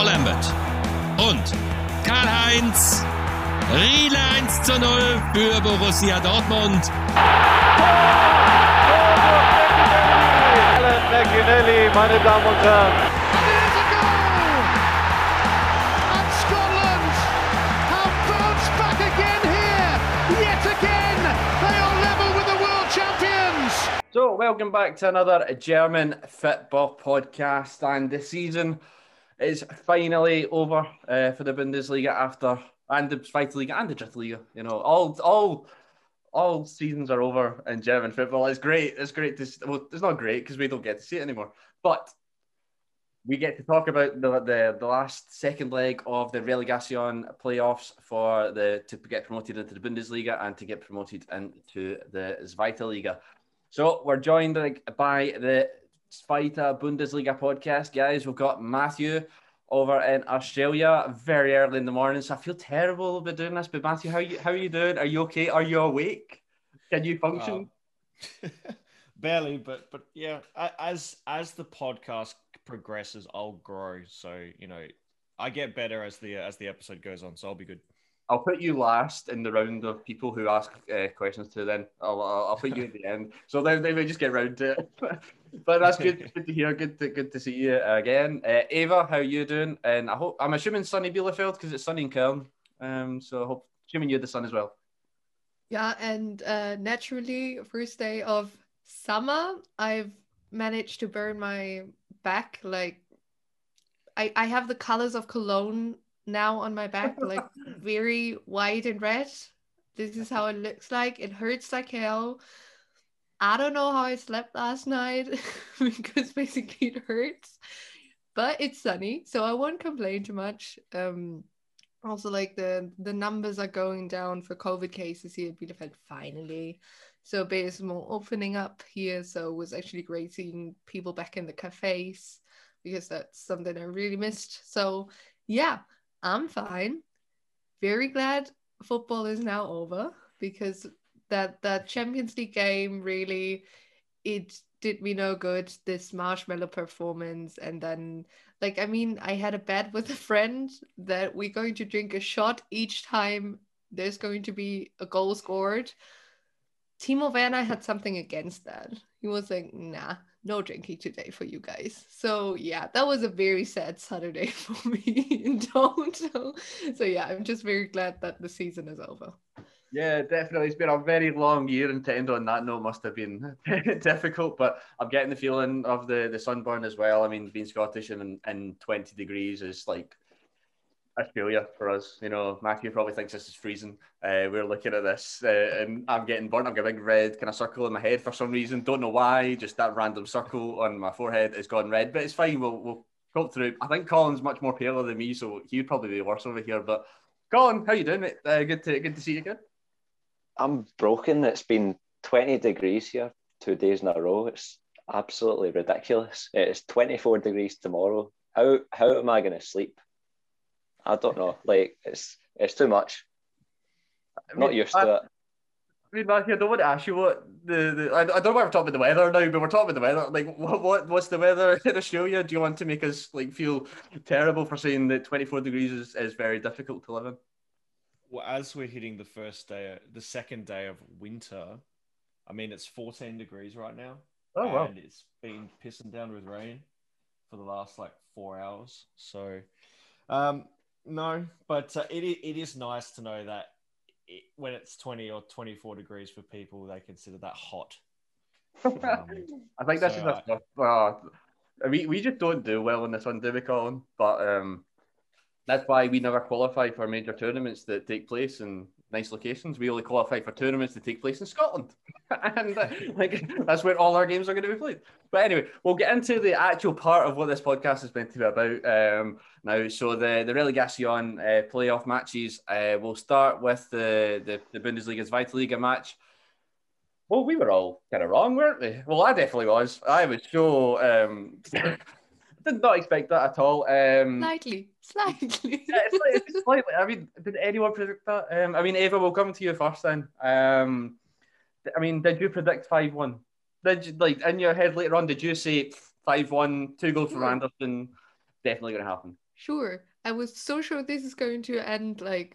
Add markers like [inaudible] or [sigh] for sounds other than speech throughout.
Paul Lambert und Karl-Heinz Riedle 1 zu 0 für Borussia Dortmund. Alan McInally, meine Damen und Herren. And it is a goal! And Scotland have bounced back again here. Yet again, they are level with the world champions. So, welcome back to another German football podcast, and the season is finally over uh, for the Bundesliga after and the Zweite Liga and the Dritte Liga. You know, all all all seasons are over in German football. It's great. It's great to well, it's not great because we don't get to see it anymore, but we get to talk about the, the the last second leg of the relegation playoffs for the to get promoted into the Bundesliga and to get promoted into the Zweite Liga. So we're joined by the Zweite Bundesliga podcast, guys. We've got Matthew over in Australia very early in the morning. So I feel terrible about doing this. But Matthew, how you how are you doing? Are you okay? Are you awake? Can you function? Um, [laughs] barely but but yeah as as the podcast progresses i'll grow so you know i get better as the as the episode goes on so i'll be good I'll put you last in the round of people who ask uh, questions to. Then I'll, I'll I'll put you at the end, so then they may just get round to it. [laughs] but that's good, good to hear. Good to good to see you again, uh, Ava. How you doing? And I hope I'm assuming sunny Bielefeld because it's sunny in Köln. Um, so I hope assuming you had the sun as well. Yeah, and uh, naturally, first day of summer, I've managed to burn my back. Like, I I have the colors of Cologne now on my back, like [laughs] very white and red. This is how it looks like. It hurts like hell. I don't know how I slept last night [laughs] because basically it hurts, but it's sunny, so I won't complain too much. Um, also like the the numbers are going down for covid cases here at bielefeld finally so there's more opening up here so it was actually great seeing people back in the cafes because that's something i really missed so yeah i'm fine. Very glad football is now over because that that champions league game really it did me no good this marshmallow performance. And then like i mean i had a bet with a friend that we're going to drink a shot each time there's going to be a goal scored. Timo werner had something against that. He was like nah no drinking today for you guys so yeah that was a very sad saturday [laughs] for me in total so yeah i'm just very glad that the season is over Yeah, definitely. It's been a very long year, and to end on that note must have been [laughs] difficult. But I'm getting the feeling of the the sunburn as well. I mean, being Scottish and and 20 degrees is like Australia for us. You know, Matthew probably thinks this is freezing. Uh, we're looking at this, uh, and I'm getting burnt. I've got a big red kind of circle in my head for some reason. Don't know why. Just that random circle on my forehead has gone red, but it's fine. We'll we'll cope through. I think Colin's much more paler than me, so he'd probably be worse over here. But Colin, how you doing, mate? Uh, good to good to see you again. I'm broken. It's been 20 degrees here two days in a row. It's absolutely ridiculous. It's 24 degrees tomorrow. How how am I going to sleep? I don't know. Like it's it's too much. I I'm not mean, used I- to it. I mean, Matthew, I don't want to ask you what the, the I, I don't know why we're talking about the weather now, but we're talking about the weather. Like, what, what what's the weather [laughs] in Australia? Do you want to make us like feel terrible for saying that 24 degrees is, is very difficult to live in? well as we're hitting the first day the second day of winter i mean it's 14 degrees right now Oh wow! and it's been pissing down with rain for the last like four hours so um no but uh, it, it is nice to know that it, when it's 20 or 24 degrees for people they consider that hot [laughs] Um, I think this so is I- a. Uh, we we just don't do well in this one, do we, Colin? But um, that's why we never qualify for major tournaments that take place in nice locations. We only qualify for tournaments that take place in Scotland, [laughs] and uh, [laughs] like that's where all our games are going to be played. But anyway, we'll get into the actual part of what this podcast is meant to be about um, now. So the the relegation uh, playoff matches. Uh, we'll start with the the, the Bundesliga's Zweite Liga match. Well, we were all kind of wrong, weren't we? Well, I definitely was. I was so um, did not expect that at all. Um, slightly slightly yeah, it's slightly. I mean, did anyone predict that? Um, I mean, Ava, we'll come to you first then. Um, I mean, did you predict five one? Did you like in your head later on? Did you say five one, two goals from Hmm. Anderson? Definitely going to happen. sure. I was so sure this is going to end like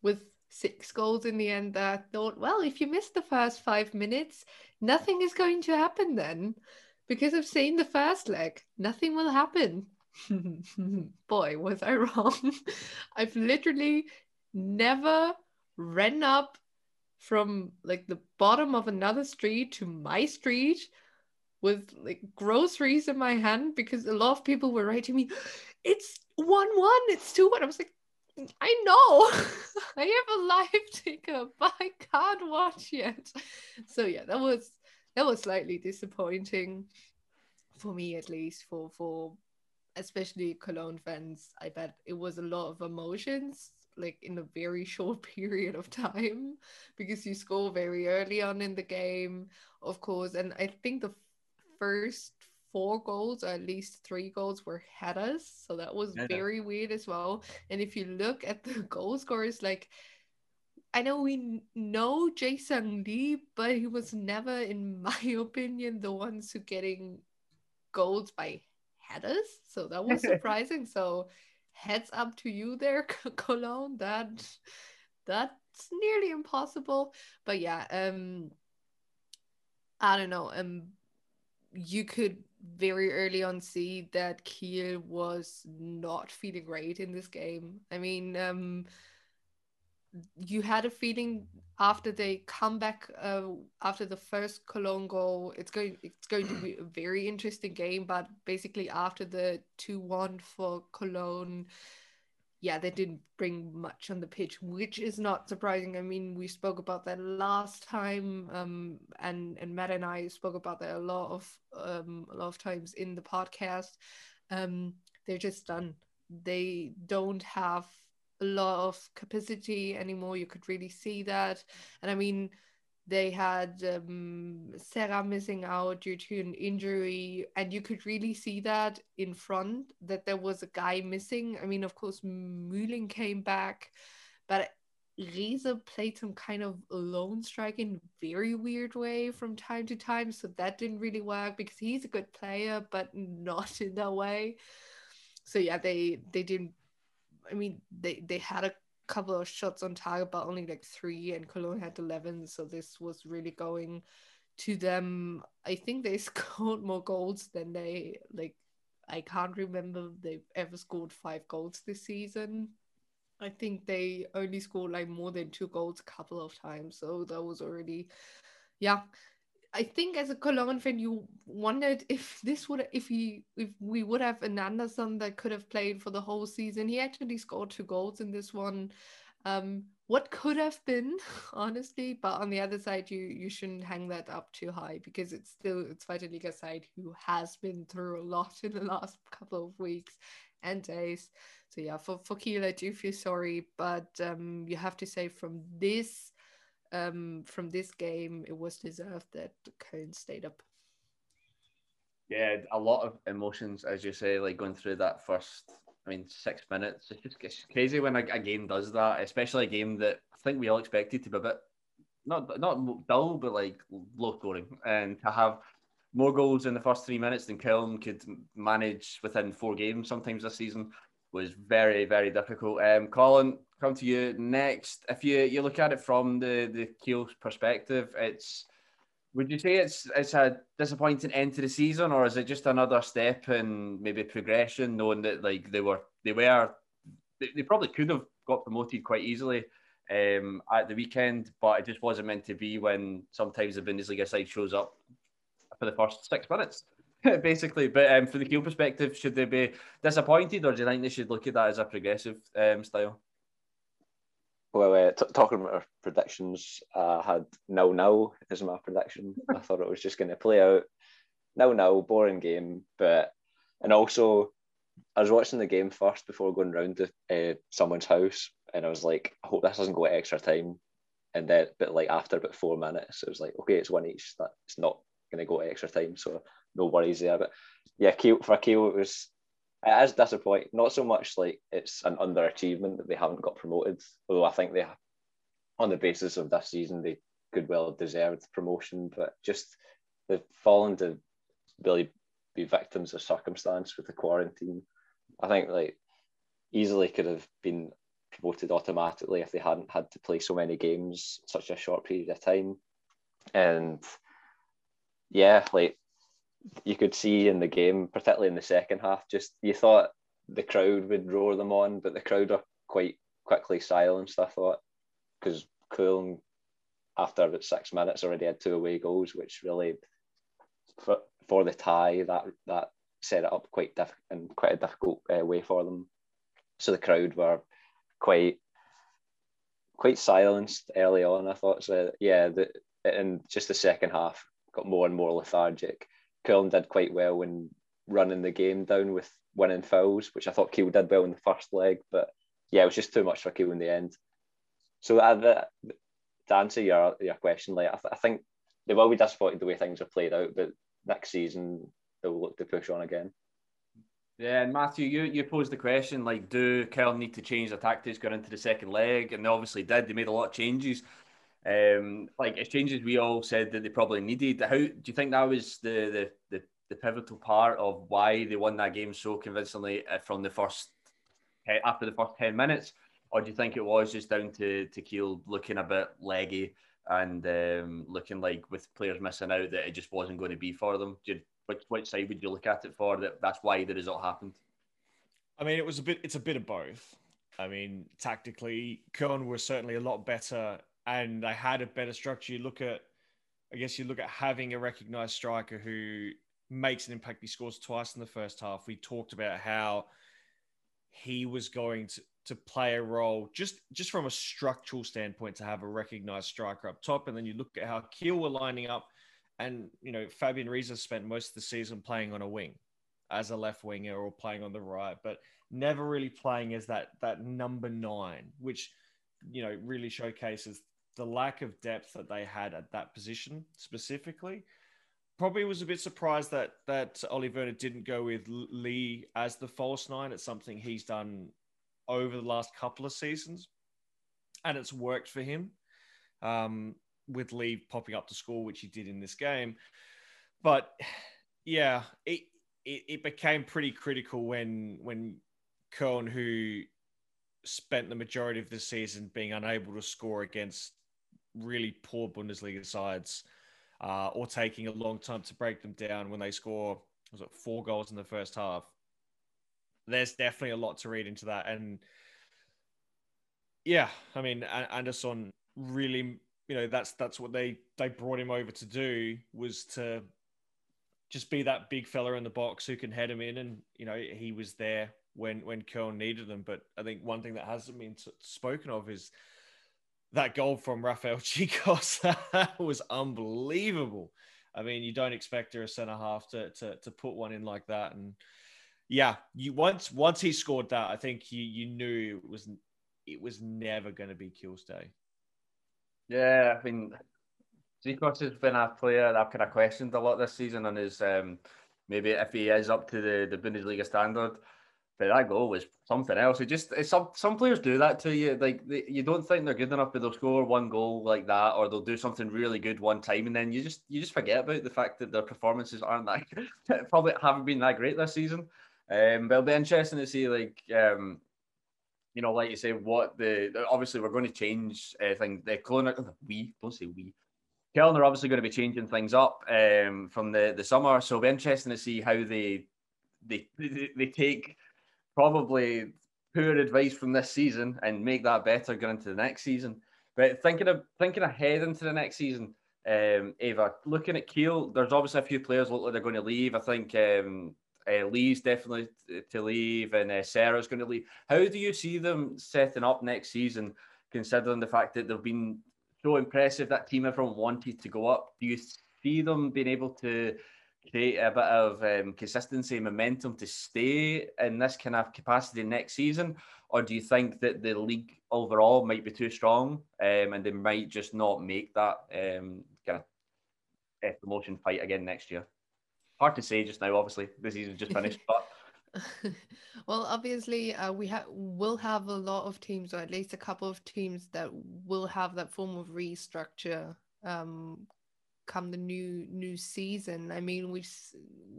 with six goals in the end that I thought, well, if you miss the first five minutes, nothing is going to happen then. Because I've seen the first leg, nothing will happen. [laughs] Boy, was I wrong. [laughs] I've literally never ran up from like the bottom of another street to my street with like groceries in my hand because a lot of people were writing me, it's one one, it's two one. I was like, I know [laughs] I have a live ticker, but I can't watch yet. So yeah, that was that was slightly disappointing for me at least for for especially Cologne fans. I bet it was a lot of emotions like in a very [laughs] short period of time because you score very early on in the game, of course. And I think the first four goals, or at least three goals, were headers. So that was very weird as well. And if you look at the [laughs] goal scorers, like I know we know Jae Sung Lee, but he was never, in [laughs] my opinion, the ones who getting goals by headers. So that was [laughs] surprising. so heads up to you there, [laughs] Cologne. That that's nearly impossible. But yeah, um I don't know. Um you could very early on see that Kiel was not feeling great in this game. I mean, um, you had a feeling after they come back uh, after the first Cologne goal, it's going it's going to be a very interesting game. But basically, after the two one for Cologne, yeah, they didn't bring much on the pitch, which is not surprising. I mean, we spoke about that last time, um, and and Matt and I spoke about that a lot of um, a lot of times in the podcast. Um, they're just done. They don't have a lot of capacity anymore. You could really see that, and I mean, they had um, Serra missing out due to an injury, and you could really see that in front that there was a guy missing. I mean, of course, Mühling came back, but Reese played some kind of lone strike in very weird way from time to time, so that didn't really work because he's a good player, but not [laughs] in that way. So yeah, they they didn't. I mean, they they had a couple of shots on target, but only like three, and Cologne had 11. So this was really going to them. I think they [laughs] scored more goals than they like. I can't remember they've ever scored five goals this season. I think they only scored like more than two goals a couple of times. So that was already, yeah, I think as a Cologne fan, you wondered if this would if he if we would have an Anderson that could have played for the whole season. He actually scored two goals in this one. Um, what could have been, [laughs] honestly, but on the other side, you you shouldn't hang that up too high because it's still it's Liga side who has been through a lot [laughs] in the last couple of weeks and days. So yeah, for for Kiel, I do feel sorry, but um, you have to say from this um, from this game, it was deserved that Köln stayed up. Yeah, a lot of emotions, as you say, like going through that first, I mean, six minutes. It's just it's crazy when a, a game does that, especially a game that I think we all expected to be a bit, not not dull, but like low scoring, and to have more goals in the first three minutes than Köln could manage within four games sometimes this season was very, very difficult. Um, Colin, come to you next. If you, you look at it from the the Kiel perspective, it's would you say it's it's a disappointing end to the season, or is it just another step in maybe progression, knowing that like they were they were they, they probably could have got promoted quite easily um, at the weekend, but it just wasn't meant to be when sometimes the Bundesliga side shows up for the first six minutes. [laughs] basically. But um, from the Kiel perspective, should they be disappointed, or do you think they should look at that as a progressive um, style? Well, uh, t- talking about our predictions, I had no no as my prediction. I [laughs] thought it was just going to play out no no, boring game. But and also, I was watching the game first before going round to uh, someone's house, and I was like, I hope this doesn't go extra time. And then, but like after about four minutes, it was like, okay, it's one each. That it's not going to go extra time, so no worries there. But yeah, Kiel, for Kiel, it was it is disappointing. Not so much like it's an underachievement that they haven't got promoted, although I think they, on the basis of this season, they could well have deserved promotion, but just they've fallen to really be victims of circumstance with the quarantine. I think like easily could have been promoted automatically if they hadn't had to play so many games such a short period of time. And yeah, like you could see in the game, particularly in the second half, just you thought the crowd would roar them on, but the crowd are quite quickly silenced, I thought, because Köln, after about six minutes, already had two away goals, which really, for, for the tie, that that set it up quite diff- in quite a difficult uh, way for them. So the crowd were quite quite silenced early on. I thought so. Yeah, the, and just the second half got more and more lethargic. Köln did quite well when running the game down with winning fouls, which I thought Kiel did well in the first leg, but yeah, it was just too much for Kiel in the end. So uh, to answer your your question, like I, th- I think they will be disappointed the way things have played out, but next season they'll look to push on again. Yeah, and Matthew, you, you posed the question like, do Köln need to change their tactics going into the second leg? And they obviously did. They made a lot of changes. Um, like it's changes we all said that they probably needed. How do you think that was the the, the, the pivotal part of why they won that game so convincingly uh, from the first after the first ten minutes, or do you think it was just down to to Kiel looking a bit leggy and um, looking like with players missing out that it just wasn't going to be for them? You, which, which side would you look at it for? That that's why the result happened. I mean, it was a bit. It's a bit of both. I mean, tactically, Köln were certainly a lot better, and they had a better structure. You look at, I guess, you look at having a recognised striker who makes an impact. He scores twice in the first half. We talked about how he was going to to play a role just just from a structural standpoint to have a recognized striker up top and then you look at how Kiel were lining up and you know Fabian Reese spent most of the season playing on a wing as a left winger or playing on the right but never really playing as that that number 9 which you know really showcases the lack of depth that they had at that position specifically probably was a bit surprised that that Ole Werner didn't go with Lee as the false nine. It's something he's done over the last couple of seasons, and it's worked for him. Um, with Lee popping up to score, which he did in this game, but yeah, it it, it became pretty critical when when Köln, who spent the majority of the season being unable to score against really poor Bundesliga sides uh, or taking a long time to break them down when they score was it four goals in the first half. There's definitely a lot to read into that, and yeah, I mean Anderson really, you know, that's that's what they they brought him over to do was to just be that big fella in the box who can head him in, and you know he was there when when Köln needed him. But I think one thing that hasn't been spoken of is that goal from Rafael [laughs] Czichos was unbelievable. I mean, you don't expect a centre half to, to to put one in like that, and yeah, you once once he scored that, I think you you knew it was it was never going to be Kiel's day. Yeah, I mean, Czichos has been a player that I've kind of questioned a lot this season, and is um, maybe if he is up to the the Bundesliga standard. But that goal was something else. It just some some players do that to you. Like they, you don't think they're good enough, but they'll score one goal like that, or they'll do something really good one time, and then you just you just forget about the fact that their performances aren't that [laughs] probably haven't been that great this season. Um, but it'll be interesting to see like um, you know, like you say, what the obviously we're going to change uh, things. The clone, we don't say we. Köln are obviously going to be changing things up um, from the, the summer, so it'll be interesting to see how they they they, they take probably poor advice from this season and make that better going into the next season. But thinking of thinking ahead into the next season, um, Ava, looking at Kiel, there's obviously a few players look like they're going to leave. I think um, uh, Lee's definitely to leave, and uh, Serra's going to leave. How do you see them setting up next season, considering the fact that they've been so impressive that team everyone wanted to go up? Do you see them being able to create a bit of um, consistency, momentum to stay in this kind of capacity next season? Or do you think that the league overall might be too strong um, and they might just not make that um, kind of uh, promotion fight again next year? Hard to say just now, obviously, the season's just finished, [laughs] but. [laughs] well, obviously, uh, we have will have a lot of teams, or at least a couple of teams that will have that form of restructure um, come the new new season. I mean, we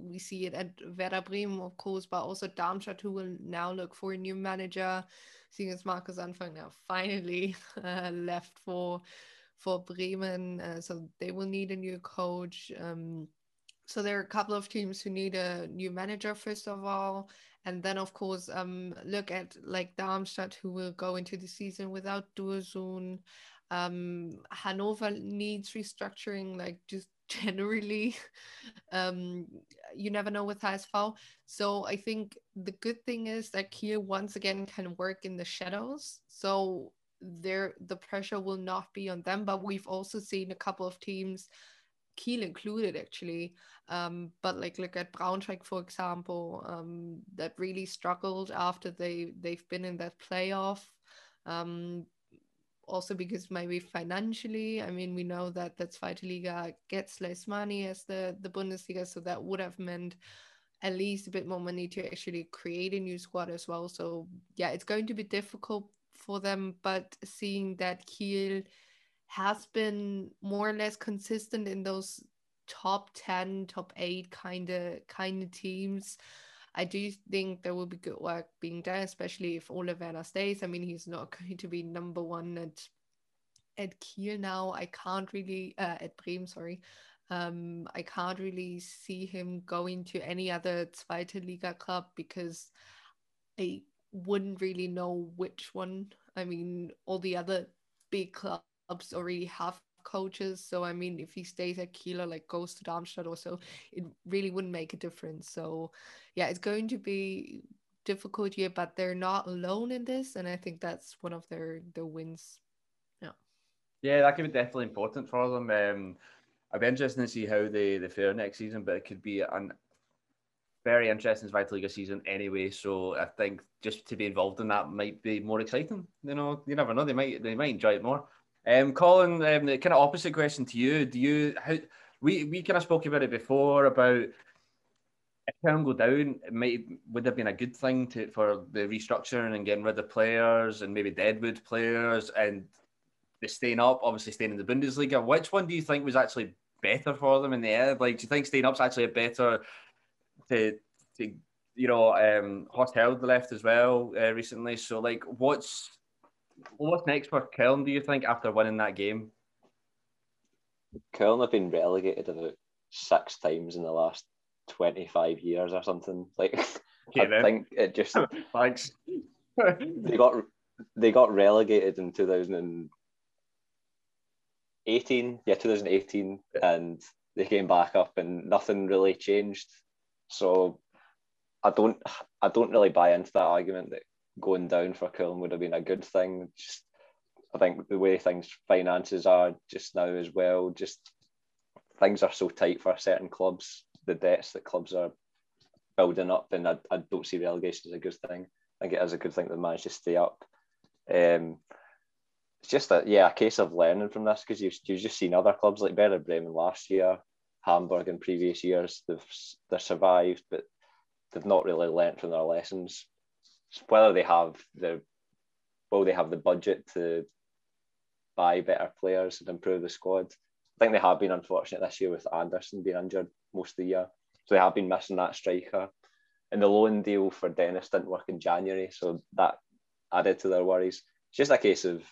we see it at Werder Bremen, of course, but also Darmstadt, who will now look for a new manager. Seeing as Markus Anfang now finally [laughs] uh, left for for Bremen, uh, so they will need a new coach. Um, so there are a couple of teams who need a new manager first of all, and then of course um, look at like Darmstadt, who will go into the season without Dursun. Um, Hanover needs restructuring, like just [laughs] generally. um, you never know with HSV. So I think the good thing is that Kiel once again can work in the shadows. So there the pressure will not be on them. But we've also seen a couple of teams, Kiel included actually, um, but like look at Braunschweig for example, um, that really struggled after they they've been in that playoff. Um, also because maybe financially, I mean, we know that that Zweite Liga gets less money as the the Bundesliga, so that would have meant at least a bit more money to actually create a new squad as well. So yeah, it's going to be difficult for them, but seeing that Kiel has been more or less consistent in those top 10 top 8 kind of kind of teams I do think there will be good work being done, especially if Werner stays. I mean, he's not [laughs] going to be number one at at Kiel now. I can't really uh, at Bremen, sorry. Um, I can't really see him going to any other Zweite Liga club because I wouldn't really know which one. I mean, all the other big clubs already have coaches. So I mean, if he stays at Kiel, like goes to Darmstadt or so, it really wouldn't make a difference. So yeah, it's going to be difficult year, but they're not alone in this, and I think that's one of their their wins. Yeah. Yeah, that could be definitely important for them. Um, I'd be interested to see how they they fare next season, but it could be an very interesting Zweite Liga season anyway. So I think just to be involved in that might be more exciting. You know, you never know. They might they might enjoy it more. Um, Colin, um, the kind of opposite question to you. Do you how we we kind of spoke about it before about if Köln go down, it might would have been a good thing to for the restructuring and getting rid of players and maybe deadwood players and the staying up, obviously staying in the Bundesliga. Which one do you think was actually better for them in the end? Like, do you think staying up's actually a better to to you know um Horst Heldt the left as well uh, recently. So like, what's what's next for Köln, do you think, after winning that game? Köln have been relegated about six times in the last 25 years or something. Like, [laughs] okay, I then. think it just. [laughs] Thanks. [laughs] they got they got relegated in 2018. Yeah, 2018. Yeah. And they came back up and nothing really changed. So I don't I don't really buy into that argument that going down for Köln would have been a good thing. Just, I think the way things finances are just now as well, just things are so tight for certain clubs. The debts that clubs are building up, and I, I don't see relegation as a good thing. I think it is a good thing that managed to stay up. Um, it's just that yeah, a case of learning from this because you've, you've just seen other clubs like Werder Bremen last year, Hamburg in previous years. They've they've survived, but they've not really learnt from their lessons whether they have the will they have the budget to buy better players and improve the squad. I think they have been unfortunate this year with Anderson being injured most of the year. So they have been missing that striker. And the loan deal for Dennis didn't work in January, so that added to their worries. It's just a case of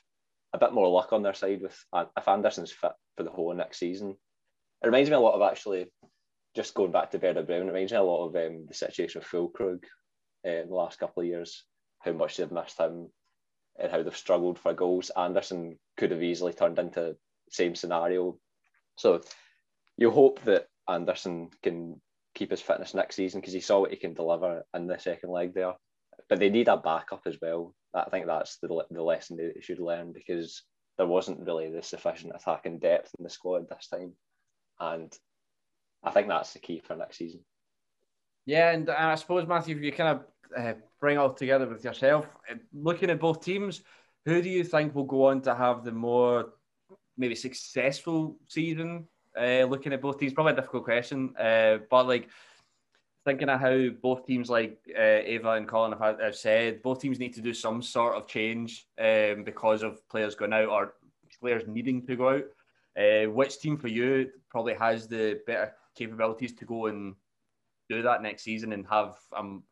a bit more luck on their side with if Anderson's fit for the whole next season. It reminds me a lot of actually just going back to Werder Bremen. It reminds me a lot of um, the situation with Füllkrug uh, in the last couple of years, how much they've missed him and how they've struggled for goals. Anderson could have easily turned into same scenario. So you hope that Anderson can keep his fitness next season because he saw what he can deliver in the second leg there. But they need a backup as well. I think that's the, the lesson they should learn because there wasn't really the sufficient attacking depth in the squad this time. And I think that's the key for next season. Yeah, and I suppose Matthew, if you kind of uh, bring all together with yourself, uh, looking at both teams, who do you think will go on to have the more maybe successful season? Uh, looking at both teams, probably a difficult question, uh, but like thinking of how both teams, like uh, Ava and Colin have, have, said, both teams need to do some sort of change um, because of players going out or players needing to go out. Uh, which team for you probably has the better capabilities to go and do that next season and have um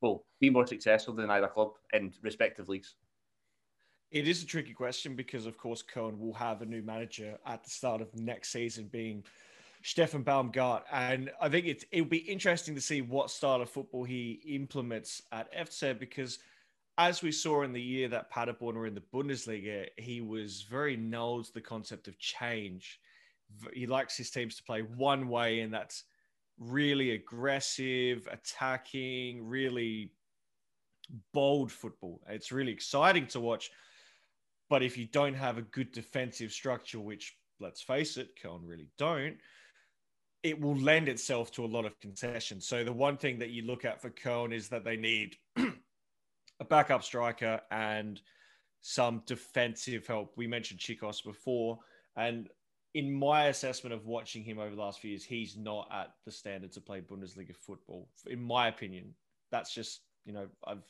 well be more successful than either club in respective leagues? It is a tricky question because, of course, Köln will have a new manager at the start of next season, being Steffen Baumgart, and I think it's it'll be interesting to see what style of football he implements at FC because, as we saw in the year that Paderborn were in the Bundesliga, he was very knows the concept of change. He likes his teams to play one way, and that's really aggressive, attacking, really bold football. It's really exciting to watch but if you don't have a good defensive structure, which let's face it, Köln really don't, it will lend itself to a lot of concessions. So the one thing that you look at for Köln is that they need [clears throat] a backup striker and some defensive help. We mentioned Czichos before, and in my assessment of watching him over the last few years, he's not at the standard to play Bundesliga football. In my opinion, that's just you know I've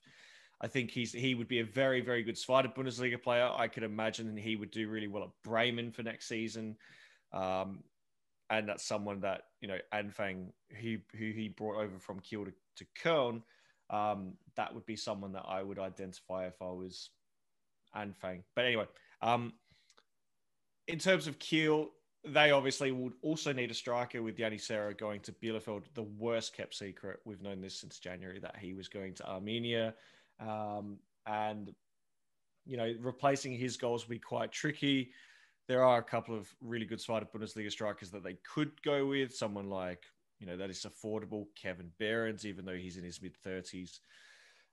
I think he's he would be a very very good Zweite Bundesliga player. I could imagine he would do really well at Bremen for next season, um, and that's someone that you know Anfang who who he brought over from Kiel to, to Köln. Um, that would be someone that I would identify if I was Anfang. But anyway, um, in terms of Kiel, they obviously would also need a striker with Janni Serra going to Bielefeld. The worst kept secret. We've known this since January that he was going to Arminia. Um, and, you know, replacing his goals will be quite tricky. There are a couple of really good Zweite Bundesliga strikers that they could go with. Someone like, you know, that is affordable, Kevin Behrens, even though he's in his mid 30s.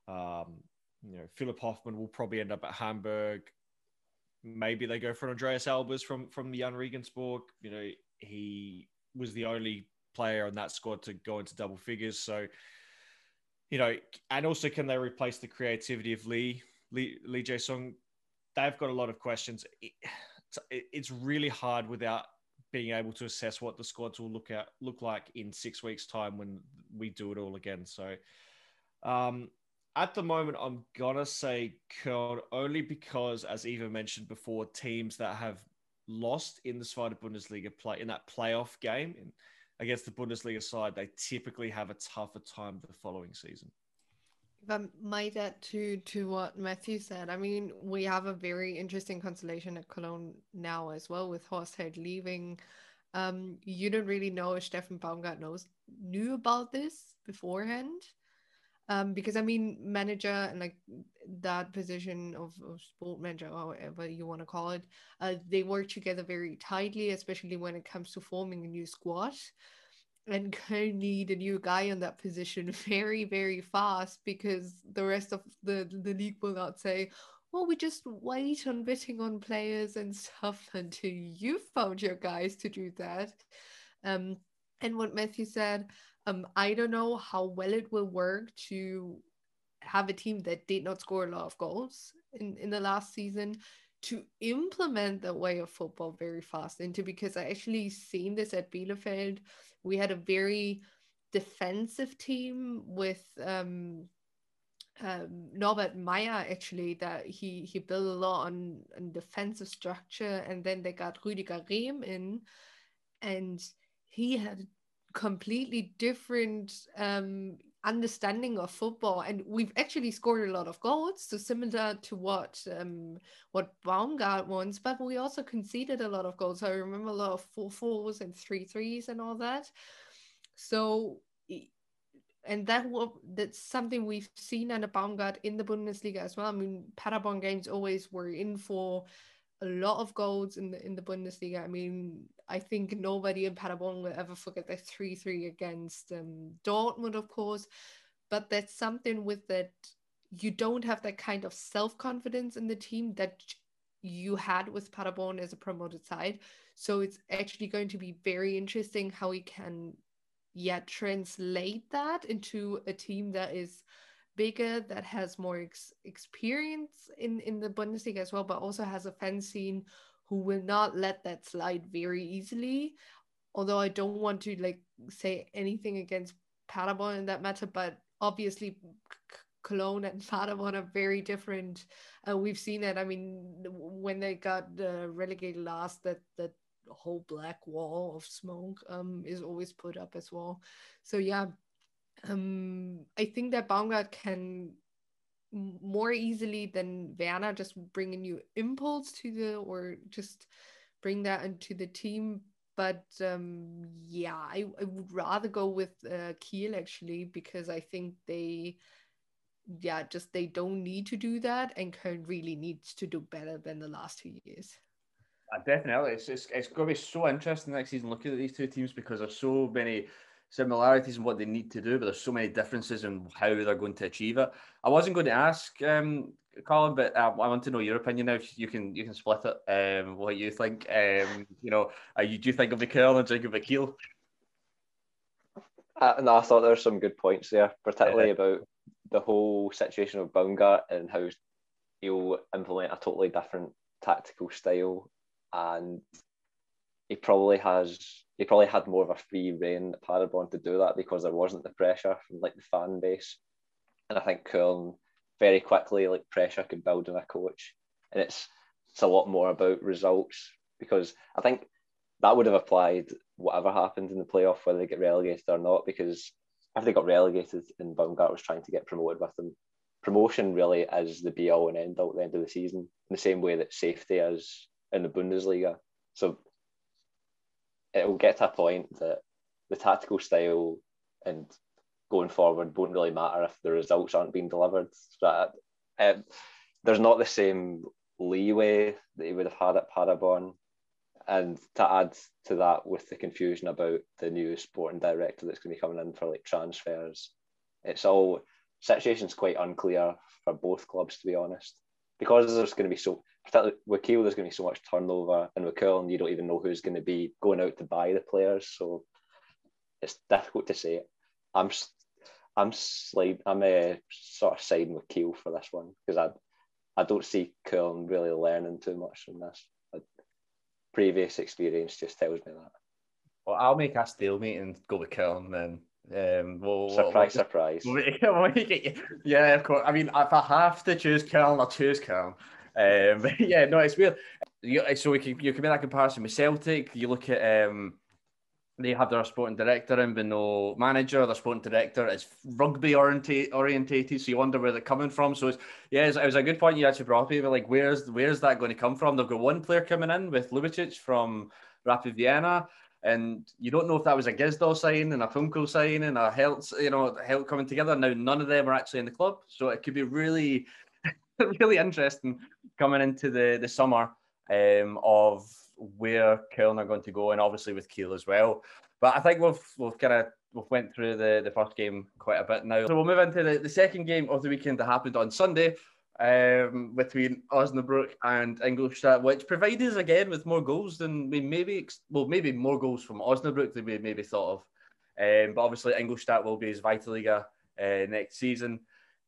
Um, you know, Philipp Hofmann will probably end up at Hamburg. Maybe they go for Andreas Albers from from the Regensburg. You know, he was the only player on that squad to go into double figures. So you know, and also can they replace the creativity of Lee Lee Lee Jae Sung? They've got a lot of questions. It, it's really hard without being able to assess what the squads will look at look like in six weeks' time when we do it all again. So, um, at the moment, I'm gonna say Köln only because, as Eva mentioned before, teams that have lost in the Zweite Bundesliga play in that playoff game against the Bundesliga side, they typically have a tougher time the following season. If I might add to to what Matthew said, I mean, we have a very interesting constellation at Cologne now as well, with Horst Heldt leaving. Um, you don't really know if Steffen Baumgart knows knew about this beforehand. Um, because I mean, manager and like that position of, of sport manager, or whatever you want to call it, uh, they work together very tightly, especially when it comes to forming a new squad. And Köln [laughs] need a new guy on that position [laughs] very, very fast because the rest of the, the league will not say, well, we just wait on bidding on players and stuff [laughs] until you found your guys to do that. Um, and what Matthew said, um, I don't know how well it will work to have a team that did not score a lot of goals in, in the last season to implement that way of football very fast into because I actually seen this at Bielefeld. We had a very defensive team with um, um, Norbert Meier actually that he he built a lot on, on defensive structure and then they got Rüdiger Rehm in and he had completely different um, understanding of football. And we've actually scored a lot of goals so similar to what um what Baumgart wants but we also conceded a lot of goals. I remember a lot of four fours and three threes and all that. So and that that's something we've seen under Baumgart in the Bundesliga as well. I mean Paderborn games always were in for a lot of goals in the in the Bundesliga. I mean, I think nobody in Paderborn will ever forget the three three against um, Dortmund, of course. But that's something with that you don't have that kind of self confidence in the team that you had with Paderborn as a promoted side. So it's actually going to be very interesting how we can, yeah, translate that into a team that is bigger, that has more ex- experience in, in the Bundesliga as well, but also has a fan scene who will not let that slide very easily. Although I don't want to like say anything against Paderborn in that matter, but obviously Cologne and [laughs] Paderborn are very different. Uh, we've seen it. I mean, when they got uh, relegated last, that that whole black wall of smoke um, is always put up as well. So yeah, um, I think that Baumgart can more easily than Werner just bring a new impulse to the or just bring that into the team. But um, yeah, I, I would rather go with uh, Kiel actually because I think they, yeah, just they don't need to do that, and Köln really needs to do better than the last two years. Uh, definitely, it's, it's, it's going to be so interesting next season looking at these two teams because there's so many similarities in what they need to do, but there's so many differences in how they're going to achieve it. I wasn't going to ask um, Colin, but uh, I want to know your opinion now. You can you can split it. Um, what you think? Um, you know, uh, you do you think of the curl and think of the Kiel? Uh, no, I thought there were some good points there, particularly about the whole situation of Baumgart and how he'll implement a totally different tactical style, and he probably has he probably had more of a free reign at Paderborn to do that because there wasn't the pressure from like the fan base, and I think Köln very quickly like pressure could build on a coach, and it's it's a lot more about results because I think that would have applied whatever happened in the playoff, whether they get relegated or not. Because if they got relegated and Baumgart was trying to get promoted with them, promotion really is the be all and end all at the end of the season, in the same way that safety is in the Bundesliga. So it will get to a point that the tactical style and going forward won't really matter if the results aren't being delivered. That um, there's not the same leeway that he would have had at Paderborn. And to add to that, with the confusion about the new sporting director that's going to be coming in for like transfers, it's all situation's quite unclear for both clubs to be honest. Because there's going to be so, particularly with Kiel, there's going to be so much turnover, and with Köln, you don't even know who's going to be going out to buy the players. So it's difficult to say. I'm I'm slide, I'm uh, sort of siding with Kiel for this one because I I don't see Köln really learning too much from this. But previous experience just tells me that. Well, I'll make a stalemate and go with Köln then. Um, we'll, surprise, we'll, surprise. [laughs] Yeah, of course. I mean, if I have to choose Köln, I'll choose Köln. Um, [laughs] yeah, no, it's weird. You, so we can you can make that comparison with Celtic. You look at um, they have their sporting director in, but no manager. Their sporting director is rugby orientate, orientated, so you wonder where they're coming from. So it's yeah, it was a good point you actually brought up. Like, where's where's that going to come from? They've got one player coming in with Ljubicic from Rapid Vienna, and you don't know if that was a Gisdol sign and a Funkel sign and a health, you know, health coming together. Now none of them are actually in the club, so it could be really, [laughs] really interesting coming into the the summer um, of where Köln are going to go, and obviously with Kiel as well. But I think we've we've kind of we've went through the, the first game quite a bit now. So we'll move into the, the second game of the weekend that happened on Sunday um, between Osnabrück and Ingolstadt, which provided us again with more goals than we maybe well maybe more goals from Osnabrück than we maybe thought of. Um, but obviously Ingolstadt will be his Zweitliga uh, next season.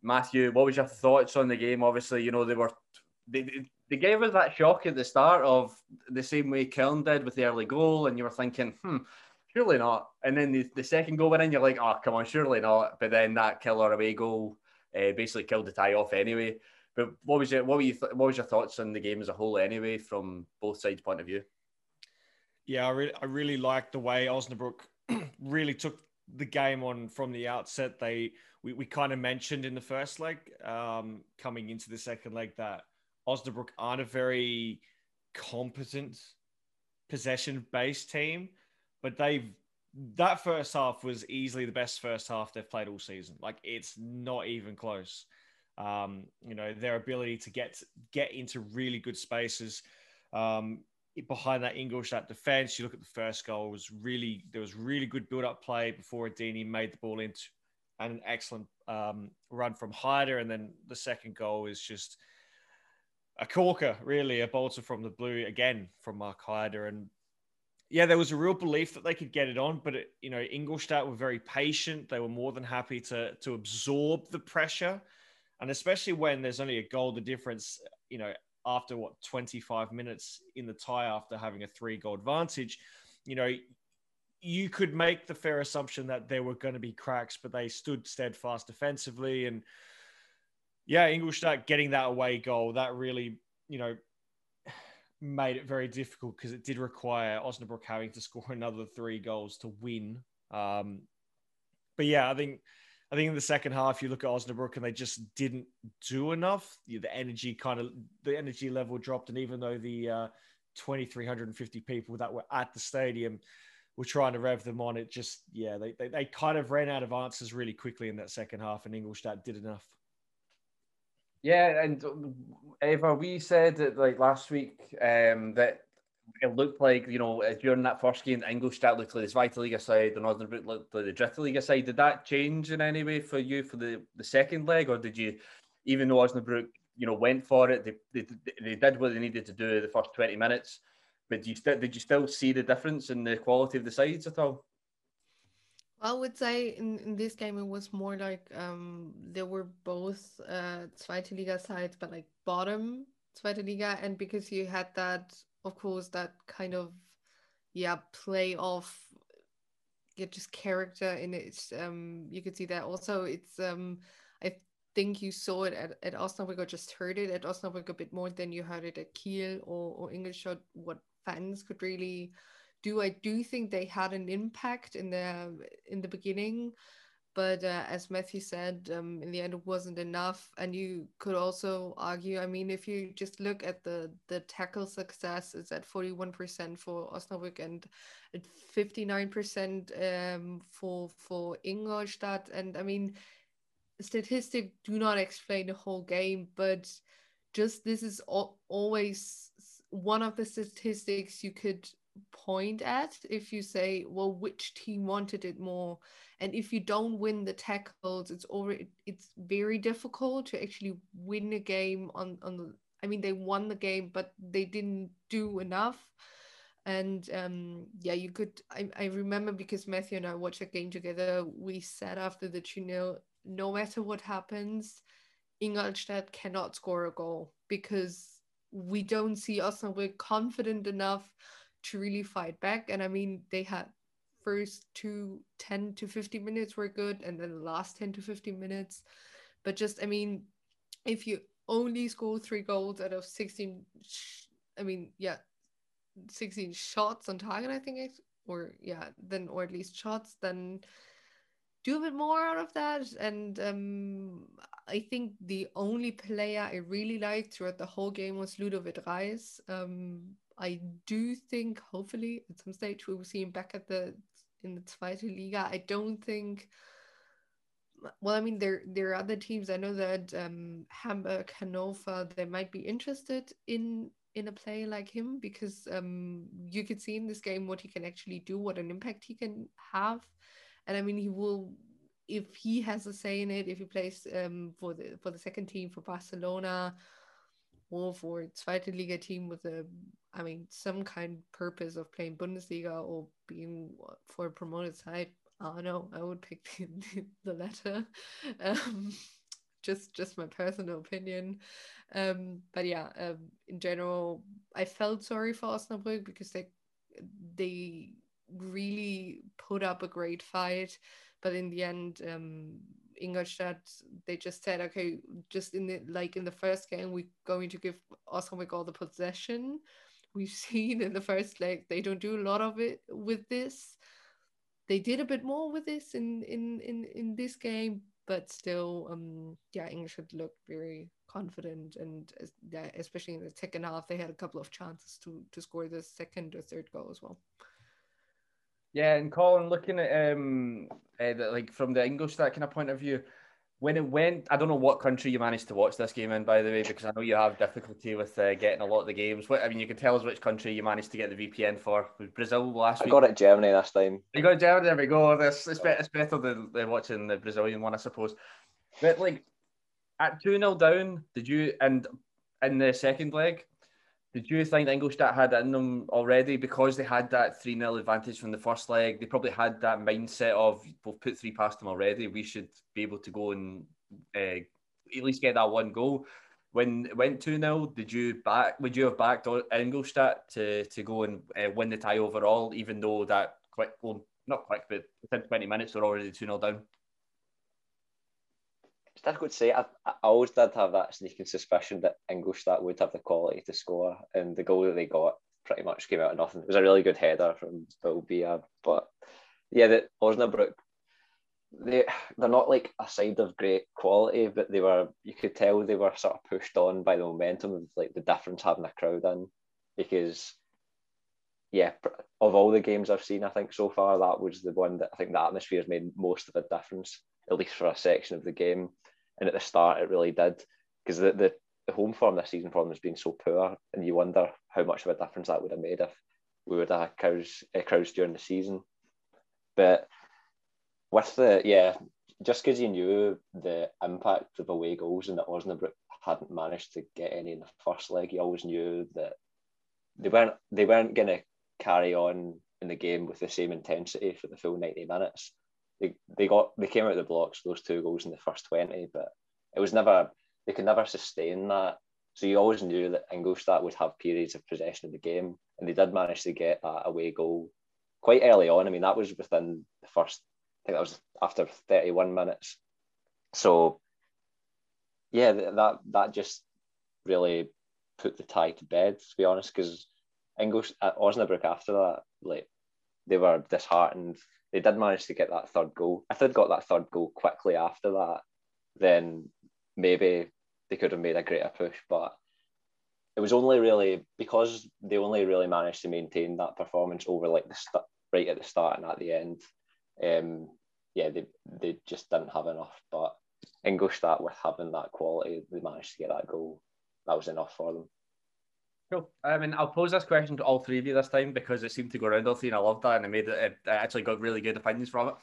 Matthew, what was your thoughts on the game? Obviously, you know they were they, they gave us that shock at the start of the same way Köln did with the early goal, and you were thinking, hmm, surely not. And then the, the second goal went in, you're like, oh, come on, surely not. But then that killer away goal uh, basically killed the tie off anyway. But what was your what were you th- what was your thoughts on the game as a whole anyway, from both sides' point of view? Yeah, I really I really liked the way Osnabrück [clears throat] really took the game on from the outset. They we, we kind of mentioned in the first leg, um, coming into the second leg that Osnabrück aren't a very competent possession based team, but they've that first half was easily the best first half they've played all season. Like it's not even close. Um, you know their ability to get get into really good spaces um, behind that Ingolstadt defense. You look at the first goal was really there was really good build up play before Ajdini made the ball into and an excellent um, run from Heider, and then the second goal is just a corker, really, a bolter from the blue again from Marc Heider. And yeah, there was a real belief that they could get it on, but it, you know, Ingolstadt were very patient. They were more than happy to to absorb the pressure, and especially when there's only a goal the difference. You know, after what 25 minutes in the tie, after having a three goal advantage, you know, you could make the fair assumption that there were going to be cracks, but they stood steadfast defensively and yeah, Ingolstadt getting that away goal, that really, you know, made it very difficult because it did require Osnabrück having to score [laughs] another three goals to win. Um, but yeah, I think I think in the second half you look at Osnabrück and they just didn't do enough. The energy kind of the energy level dropped, and even though the uh, 2,350 people that were at the stadium were trying to rev them on, it just yeah they, they they kind of ran out of answers really quickly in that second half, and Ingolstadt did enough. Yeah, and Eva, we said that like last week um, that it looked like you know during that first game, Ingolstadt looked like the Zweite side, and Osnabrück looked like the Dritte Liga side. Did that change in any way for you for the, the second leg, or did you, even though Osnabrück you know went for it, they, they, they did what they needed to do the first twenty minutes, but did you still did you still see the difference in the quality of the sides at all? I would say in, in this game it was more like um there were both uh Zweite Liga sides, but like bottom Zweite Liga, and because you had that, of course, that kind of yeah play off, yeah, just character in it. Um, you could see that also. It's um, I think you saw it at, at Osnabrück or just heard it at Osnabrück a bit more than you heard it at Kiel or or Ingolstadt. What fans could really do I do think they had an impact in the in the beginning, but uh, as Matthew said, um, in the end it wasn't enough. And you could also argue, I mean, if you just look at the the tackle success, it's at forty one percent for Osnabrück and at fifty nine percent um, for for Ingolstadt. And I mean, statistics do not explain the whole game, but just this is al- always one of the statistics you could point at if you say well which team wanted it more? And if you don't win the tackles it's already it's very difficult to actually win a game on on the i mean they won the game but they didn't do enough. And um yeah you could i, I remember because matthew and i watched a game together we said after the 2 no matter what happens ingolstadt cannot score a goal because we don't see Osnabrück confident enough to really fight back. And I mean, they had first two 10 to 15 minutes were good, and then the last 10 to 15 minutes. But just, I mean, if you only score three goals out of 16, I mean, yeah, 16 shots on target, I think, or yeah, then, or at least shots, then do a bit more out of that. And um, I think the only player I really liked throughout the whole game was Ludovic Reis. Um, I do think hopefully at some stage we will see him back at the in the Zweite Liga. I don't think. Well, I mean, there there are other teams. I know that um, Hamburg, Hannover, they might be interested in in a player like him because um, you could see in this game what he can actually do, what an impact he can have, and I mean, he will if he has a say in it. If he plays um, for the for the second team for Barcelona or for Zweite Liga team with a I mean, some kind of purpose of playing Bundesliga or being for a promoted side. I don't know. I would pick [laughs] the, the latter. Um, just just my personal opinion. Um, but yeah, um, in general, I felt sorry for Osnabrück because they they really put up a great fight, but in the end, um, Ingolstadt, they just said, okay, just in the like in the first game, we're going to give Osnabrück all the possession we've [laughs] seen in the first leg. They don't do a lot of it with this. They did a bit more with this in in in, in this game, but still, um, yeah, Ingolstadt looked very confident, and yeah, especially in the second half, they had a couple of chances to to score the second or third goal as well. Yeah, and Colin, looking at um, uh, the, like from the English that kind of point of view, when it went, I don't know what country you managed to watch this game in, by the way, because I know you have difficulty with uh, getting a lot of the games. What I mean, you can tell us which country you managed to get the VPN for. Brazil last I week? got it Germany this time. You got Germany. There we go. This it's, better, it's better than, than watching the Brazilian one, I suppose. But like at two 0 down, did you and in the second leg, did you think Ingolstadt had in them already because they had that 3 0 advantage from the first leg? They probably had that mindset of we've put three past them already. We should be able to go and uh, at least get that one goal. When it went 2 0, did you back would you have backed Ingolstadt to, to go and uh, win the tie overall, even though that quick well not quick, but within 20 minutes they're already 2 0 down? Difficult to say. I, I always did have that sneaking suspicion that Ingolstadt would have the quality to score, and the goal that they got pretty much came out of nothing. It was a really good header from Bilbija, but yeah, the Osnabrück they they're not like a side of great quality, but they were you could tell they were sort of pushed on by the momentum of like the difference having a crowd in, because yeah, of all the games I've seen, I think so far that was the one that I think the atmosphere has made most of a difference, at least for a section of the game. And at the start, it really did because the, the, the home form this season for them has been so poor, and you wonder how much of a difference that would have made if we would have had crowds, eh, crowds during the season. But with the yeah, just because you knew the impact of away goals and that Osnabrück hadn't managed to get any in the first leg, you always knew that they weren't they weren't going to carry on in the game with the same intensity for the full ninety minutes. They they got they came out of the blocks those two goals in the first twenty, but it was never they could never sustain that. So you always knew that Ingolstadt would have periods of possession of the game, and they did manage to get that away goal quite early on. I mean, that was within the first I think that was after 31 minutes. So yeah, that that just really put the tie to bed, to be honest, because Ingolstadt uh, Osnabrück after that, like they were disheartened. They did manage to get that third goal. If they'd got that third goal quickly after that, then maybe they could have made a greater push. But it was only really because they only really managed to maintain that performance over like the st- right at the start and at the end um, yeah, they they just didn't have enough. But Ingolstadt, with having that quality, they managed to get that goal. That was enough for them. Cool. I mean, I'll pose this question to all three of you this time because it seemed to go around all three, and I loved that, and it made it. I actually got really good opinions from it.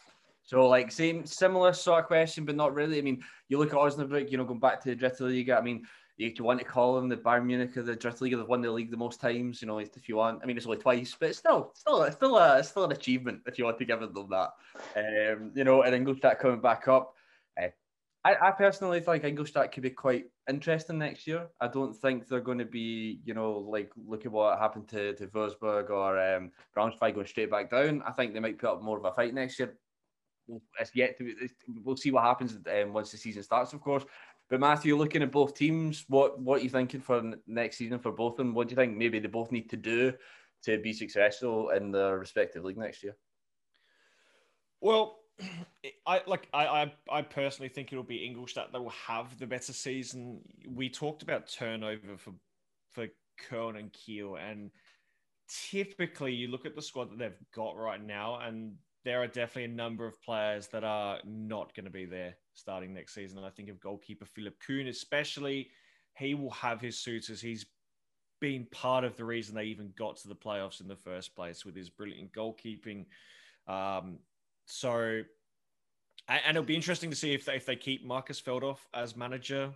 So, like, same, similar sort of question, but not really. I mean, you look at Osnabrück, you know, going back to the Dritte Liga. I mean, you, you want to call them the Bayern Munich of the Dritte Liga. They've won the league the most times, you know, if you want. I mean, it's only twice, but it's still, still, it's still, a, it's still an achievement if you want to give them that. Um, you know, and then go Ingolstadt coming back up. Uh, I, I personally think Ingolstadt could be quite interesting next year. I don't think they're going to be, you know, like look at what happened to, to Wolfsburg or um, Braunschweig going straight back down. I think they might put up more of a fight next year. It's yet to. be, We'll see what happens um, once the season starts, of course. But Matthew, looking at both teams, what what are you thinking for next season for both of them? What do you think maybe they both need to do to be successful in their respective league next year? Well, I like I, I I personally think it'll be Ingolstadt that they will have the better season. We talked about turnover for for Köln and Kiel, and typically you look at the squad that they've got right now, and there are definitely a number of players that are not going to be there starting next season. I think of goalkeeper Philipp Kühn, especially, he will have his suitors. He's been part of the reason they even got to the playoffs in the first place with his brilliant goalkeeping. Um, so, and it'll be interesting to see if they, if they keep Markus Feldhoff as manager.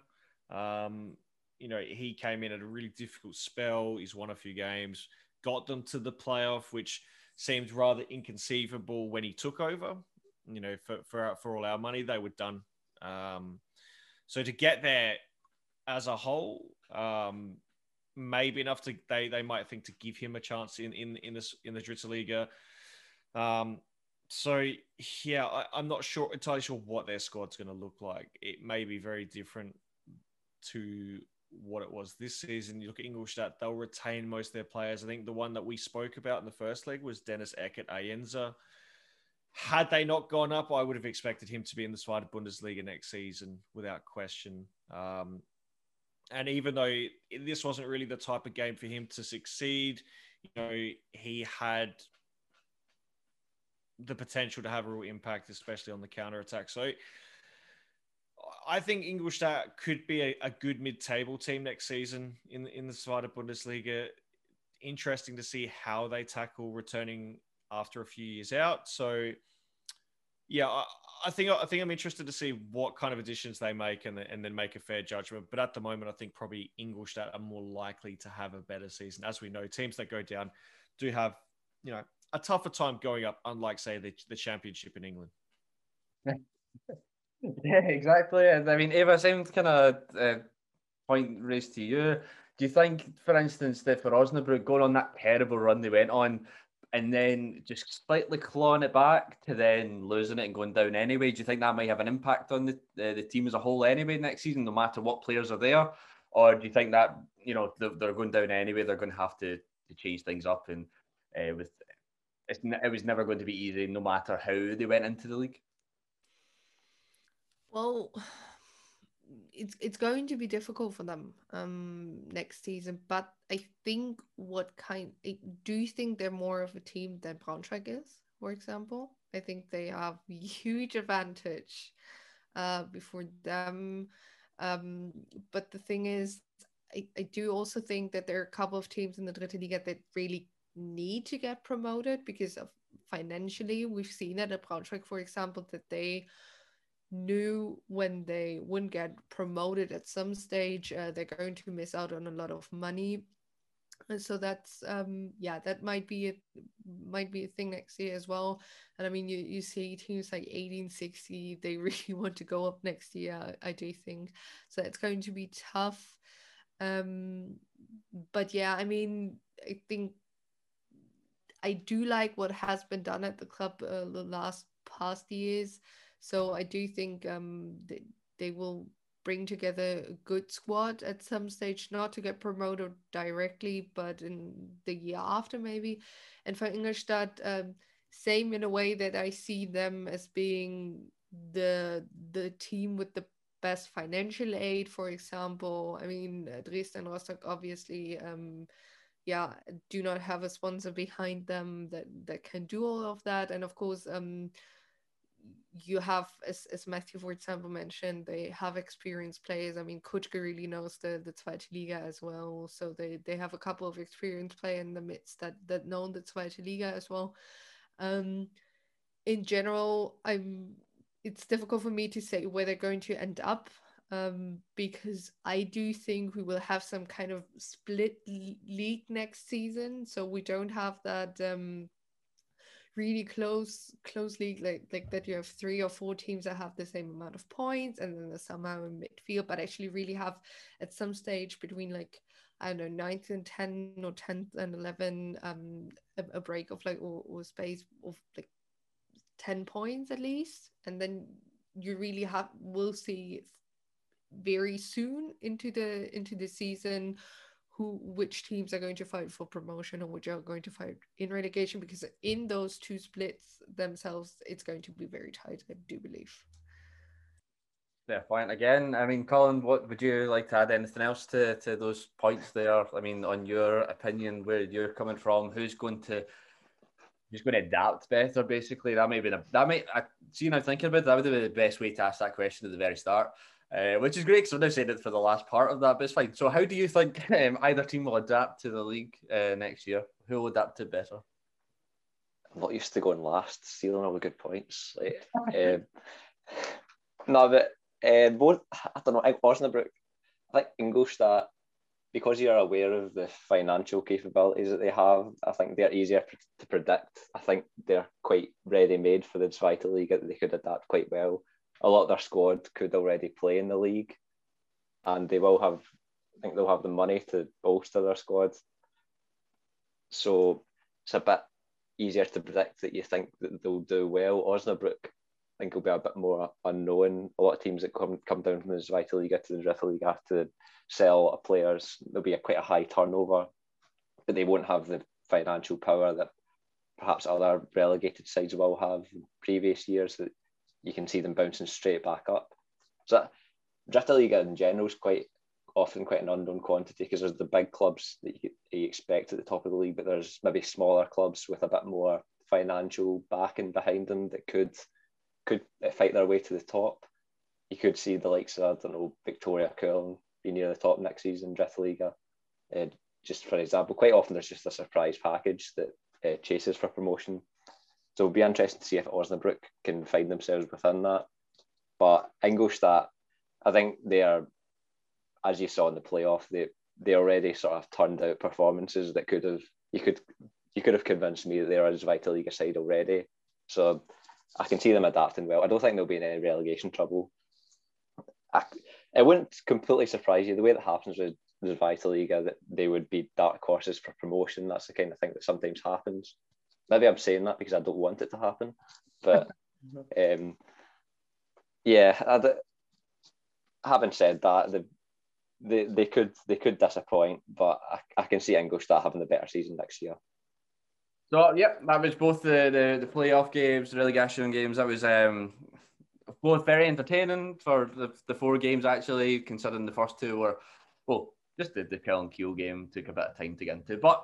Um, you know, he came in at a really difficult spell. He's won a few games, got them to the playoff, which – seemed rather inconceivable when he took over. You know, for for for all our money, they were done. Um, so to get there as a whole, um, maybe enough to they they might think to give him a chance in in in this in the Dritte Liga. Um, so yeah, I, am not sure entirely sure what their squad's going to look like. It may be very different to what it was this season. You look at Ingolstadt, they'll retain most of their players. I think the one that we spoke about in the first leg was Dennis Eckert Ayensa. Had they not gone up, I would have expected him to be in the Zweite Bundesliga next season without question. Um, and even though this wasn't really the type of game for him to succeed, you know, he had the potential to have a real impact, especially on the counter attack. So I think Ingolstadt could be a, a good mid-table team next season in in the Zweite Bundesliga. Interesting to see how they tackle returning after a few years out. So, yeah, I, I, think I think I'm interested to see what kind of additions they make and, and then make a fair judgment. But at the moment, I think probably Ingolstadt are more likely to have a better season. As we know, teams that go down do have you know a tougher time going up, unlike say the, the championship in England. [laughs] Yeah, exactly. I mean, Eva, same kind of uh, point raised to you. Do you think, for instance, that for Osnabrück going on that terrible run they went on, and then just slightly clawing it back to then losing it and going down anyway. Do you think that might have an impact on the uh, the team as a whole anyway next season, no matter what players are there, or do you think that you know they're, they're going down anyway? They're going to have to to change things up, and uh, with it was never going to be easy, no matter how they went into the league. Well, it's it's going to be difficult for them um next season, but I think what kind do you think they're more of a team than Braunschweig is, for example? I think they have [laughs] huge advantage uh before them. Um, but the thing is, I, I do also think that there are a couple of teams in the Dritte Liga that really need to get promoted because of financially. We've seen at Braunschweig, for example, that they knew when they wouldn't get promoted at some stage, uh, they're going to miss out on a lot of money. And so that's um yeah that might be a might be a thing next year as well and i mean you, you see teams like 1860 they [laughs] really want to go up next year I do think so it's going to be tough um but yeah i mean i think I do like what has been done at the club uh, the last past years. So I do think um, they, they will bring together a good squad at some stage, not to get promoted directly, but in the year after maybe. And for Ingolstadt, um, same in a way that I see them as being the the team with the best financial aid, for example. I mean, Dresden Rostock obviously um, yeah do not have a sponsor behind them that that can do all of that. And of course um you have as, as matthew for example mentioned they have experienced players. I mean Kutschke really knows the the zweite liga as well. So they they have a couple of experienced players in the midst that that know the zweite liga as well. Um in general i'm it's difficult for me to say where they're going to end up um, because I do think we will have some kind of split league next season. So we don't have that um, really close close league like like that. You have three or four teams that have the same amount of points, and then there's somehow in midfield. But actually, really have at some stage between like I don't know ninth and ten or tenth and eleven um, a, a break of like or, or space of like ten points at least, and then you really have will see very soon into the into the season who which teams are going to fight for promotion or which are going to fight in relegation because in those two splits themselves it's going to be very tight i do believe. Yeah point again. I mean colin what would you like to add anything else to to those points there? I mean on your opinion where you're coming from who's going to who's going to adapt better basically? That may be that might i see now thinking about it, that would be the best way to ask that question at the very start uh, which is great because I've now said it for the last part of that, but it's fine. So, how do you think [laughs] um, either team will adapt to the league uh, next year? Who will adapt to better? I'm not used to going last, stealing all the good points. Like, [laughs] um, no, but uh, both, I don't know, Osnabrück, I think Ingolstadt, because you're aware of the financial capabilities that they have, I think they're easier to predict. I think they're quite ready made for the Zweite League, they could adapt quite well a lot of their squad could already play in the league, and they will have. I think they'll have the money to bolster their squad. So it's a bit easier to predict that you think that they'll do well. Osnabrück, I think, will be a bit more unknown. A lot of teams that come come down from the Zweite to the Dritte Liga have to sell players. There'll be a quite a high turnover, but they won't have the financial power that perhaps other relegated sides will have in previous years. That you can see them bouncing straight back up. So Liga in general is quite often quite an unknown quantity because there's the big clubs that you, you, expect at the top of the league, but there's maybe smaller clubs with a bit more financial backing behind them that could could fight their way to the top. You could see the likes of I don't know Viktoria Köln be near the top next season, Liga. Uh, just for example, quite often there's just a surprise package that uh, chases for promotion so it'll be interesting to see if Osnabrück can find themselves within that. But Ingolstadt, I think they are, as you saw in the playoff, they they already sort of turned out performances that could have you could you could have convinced me that they're a Zweite Liga side already. So I can see them adapting well. I don't think they'll be in any relegation trouble. I, it wouldn't completely surprise you the way that happens with the Zweite Liga that they would be dark horses for promotion. That's the kind of thing that sometimes happens Maybe I'm saying that because I don't want it to happen, but [laughs] um, yeah. I d- having said that, the, they they could they could disappoint, but I, I can see Ingolstadt having a better season next year. So yeah, that was both the, the, the playoff games, the relegation games. That was um, both very entertaining for the, the four games actually, considering the first two were well, just the, the Kiel and Kiel game took a bit of time to get into. But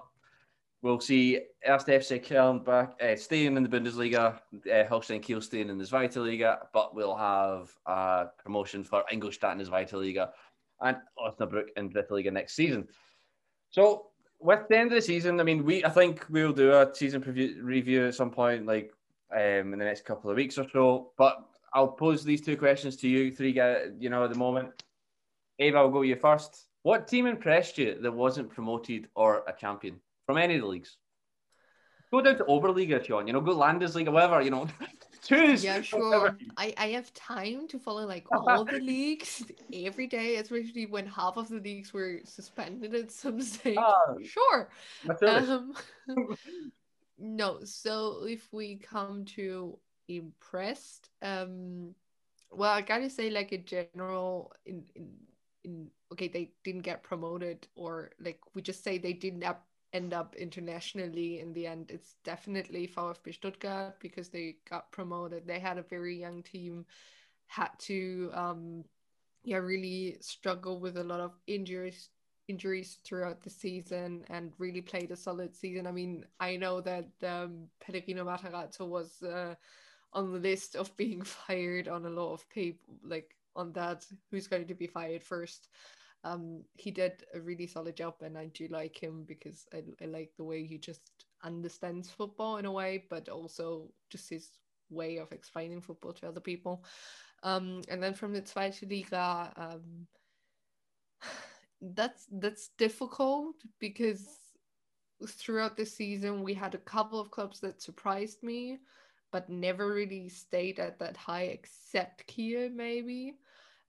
we'll see Erst FC Köln back uh, staying in the Bundesliga, uh, Holstein Kiel staying in the Zweite Liga, but we'll have promotion for Ingolstadt in the Zweite Liga and Osnabrück in Dritte Liga next season. So with the end of the season, I mean, we I think we'll do a season preview, review at some point, like um, in the next couple of weeks or so. But I'll pose these two questions to you three guys. You know, at the moment, Ava, I'll go you first. What team impressed you that wasn't promoted or a champion from any of the leagues? Go down to Oberliga if you want. You know, go Landesliga, whatever. You know, [laughs] choose. Yeah, sure. I, I have time to follow like [laughs] all the leagues every day, especially when half of the leagues were suspended at some stage. Ah, sure. Um, [laughs] no, so if we come to impressed, um, well, I gotta say, like a general, in in in okay, they didn't get promoted, or like we just say they didn't up, end up internationally in the end. It's definitely VfB Stuttgart because they got promoted. They had a very young team, had to um, yeah, really struggle with a lot of injuries injuries throughout the season and really played a solid season. I mean, I know that um, Pellegrino Matarazzo was uh, on the list of being [laughs] fired on a lot of people, like on that, who's going to be fired first. Um, he did a really solid job, and I do like him because I, I like the way he just understands football in a way, but also just his way of explaining football to other people. Um, and then from the Zweite Liga, um, [sighs] that's that's difficult because throughout the season we had a couple of clubs that surprised me but never really stayed at that high except Kiel maybe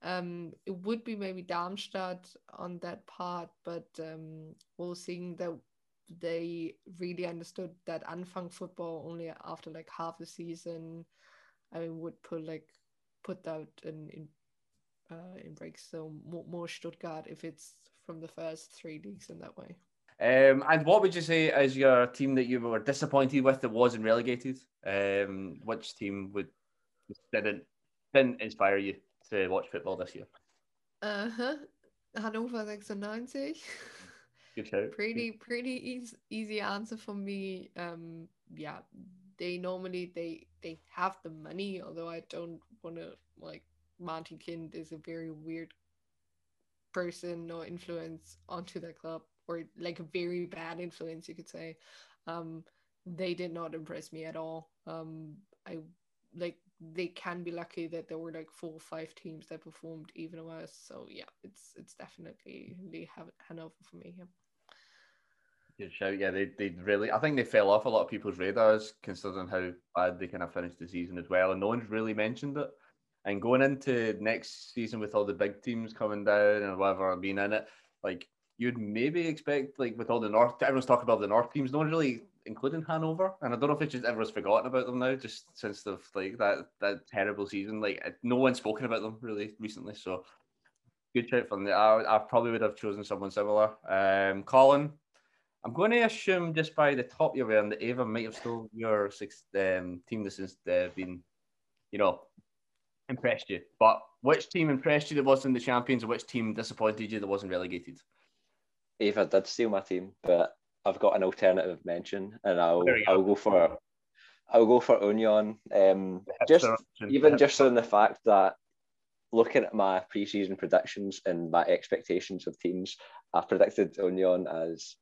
um it would be maybe Darmstadt on that part but um we'll seeing that they really understood that Anfang football only after like half the season I would put like put that in in uh, in breaks. So more, more Stuttgart if it's from the first three leagues in that way. Um, and what would you say is your team that you were disappointed with that wasn't relegated? Um, which team would didn't didn't inspire you to watch football this year? Uh huh. Hannover 96. Good shout. [laughs] pretty pretty easy, easy answer for me. Um, yeah, they normally they they have the money, although I don't want to like Martin Kind is a very weird person or influence onto the club, or like a very bad influence, you could say. Um, they did not impress me at all. Um, I like they can be lucky that there were like four or five teams that performed even worse. So yeah, it's it's definitely they have Hanover for me. Yeah. Good shout. Yeah, they, they really, I think they fell off a lot of people's radars considering how bad they kind of finished the season as well. And no one's really mentioned it. And going into next season with all the big teams coming down and whatever being in it, like you'd maybe expect, like with all the North, everyone's talking about the North teams, no one really, including Hanover. And I don't know if it's just everyone's forgotten about them now, just since the like that that terrible season. Like no one's spoken about them really recently. So good shout from there. I, I probably would have chosen someone similar. Um, Colin, I'm going to assume just by the top you're wearing that Ava might have stole your sixth um, team that has uh, been, you know, impressed you. But which team impressed you that wasn't the champions, and which team disappointed you that wasn't relegated? Ava did steal my team, but I've got an alternative mention, and I'll go. I'll go for I'll go for Union. Um, just even just on the fact that looking at my preseason predictions and my expectations of teams, I predicted Union as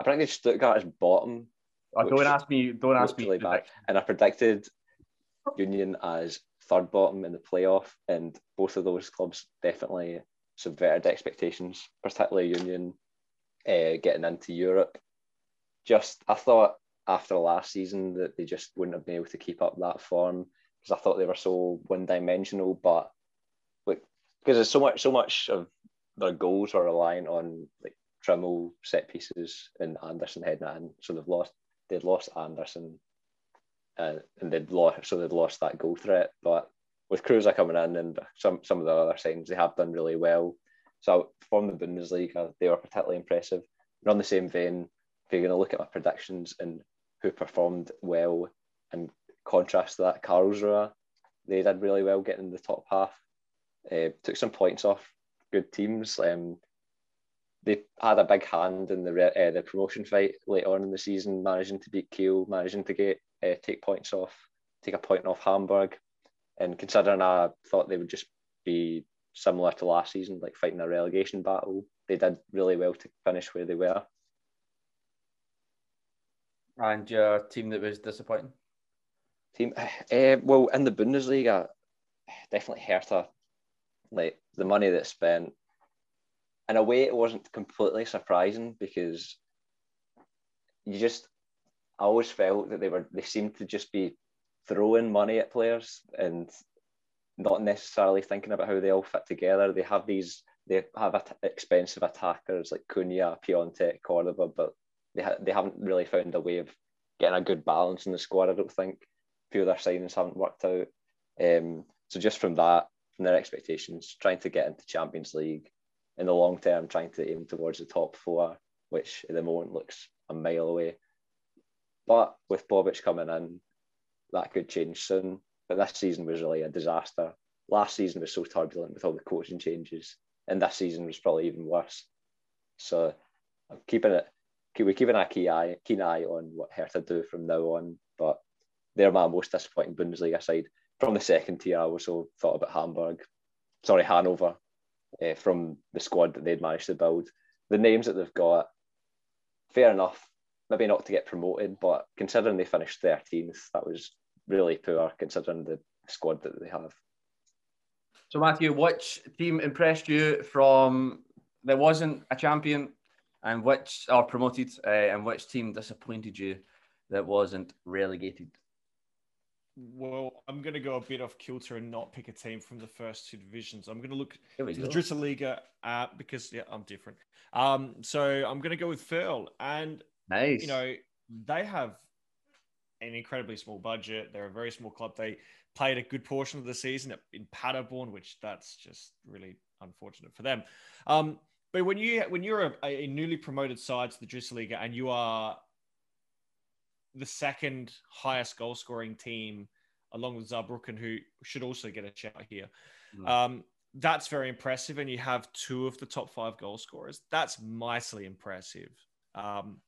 I predicted Stuttgart as bottom, Oh, don't ask me. Don't ask me. really bad, and I predicted Union as third bottom in the playoff, and both of those clubs definitely subverted expectations, particularly Union uh, getting into Europe. Just I thought after last season that they just wouldn't have been able to keep up that form because I thought they were so one dimensional, but like because there's so much so much of their goals are reliant on like Trimmel set pieces and Andersson heading in, so they've lost they'd lost Andersson, uh, and they'd lost so they'd lost that goal threat. But with Kruse coming in and some some of the other signs, they have done really well. So from the Bundesliga, they were particularly impressive. And on the same vein, if you're going to look at my predictions and who performed well and contrast to that, Karlsruhe, they did really well getting in the top half. Uh, took some points off good teams. Um, they had a big hand in the uh, the promotion fight late on in the season, managing to beat Kiel, managing to get uh, take points off, take a point off Hamburg, and considering I thought they would just be similar to last season, like fighting a relegation battle, they did really well to finish where they were. And your team that was disappointing? Team, uh, well, in the Bundesliga, definitely Hertha. Like the money that's spent, in a way, it wasn't completely surprising because you just, I always felt that they were, they seemed to just be throwing money at players and not necessarily thinking about how they all fit together. They have these, they have at- expensive attackers like Cunha, Piatek, Cordoba, but they ha- they haven't really found a way of getting a good balance in the squad. I don't think a few of their signings haven't worked out. Um, so just from that, from their expectations, trying to get into Champions League in the long term, trying to aim towards the top four, which at the moment looks a mile away. But with Bobic coming in, that could change soon. But this season was really a disaster. Last season was so turbulent with all the coaching changes, and this season was probably even worse. So I'm keeping it. We're keeping a key eye, keen eye on what Hertha do from now on. But they're my most disappointing Bundesliga side. From the second tier, I also thought about Hamburg, sorry Hanover, uh, from the squad that they'd managed to build. The names that they've got, fair enough. Maybe not to get promoted, but considering they finished 13th, that was really poor considering the squad that they have. So, Matthew, which team impressed you from there wasn't a champion, and which are promoted, uh, and which team disappointed you that wasn't relegated? Well, I'm going to go a bit off kilter and not pick a team from the first two divisions. I'm going to look Here we at the go. Dritter Liga uh, because yeah, I'm different. Um, so I'm going to go with Verl, and Nice. you know they have an incredibly small budget. They're a very small club. They played a good portion of the season in Paderborn, which that's just really unfortunate for them. Um, but when you when you're a, a newly promoted side to the Dritter Liga and you are the second highest goal scoring team along with Saarbrücken, who should also get a shout here. Mm. Um, that's very impressive. And you have two of the top five goal scorers. That's mightily impressive. Um,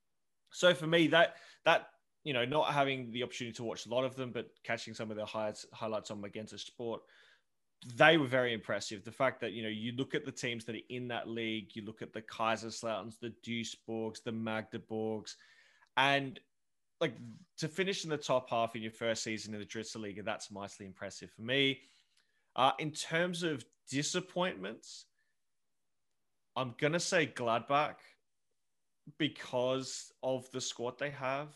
so for me, that that you know, not having the opportunity to watch a lot of them, but catching some of their highlights highlights on Magenta Sport, they were very impressive. The fact that you know you look at the teams that are in that league, you look at the Kaiserslauterns, the Duisburgs, the Magdeburgs, and like to finish in the top half in your first season in the Dritter Liga, that's mightily impressive for me. Uh, in terms of disappointments, I'm gonna say Gladbach because of the squad they have.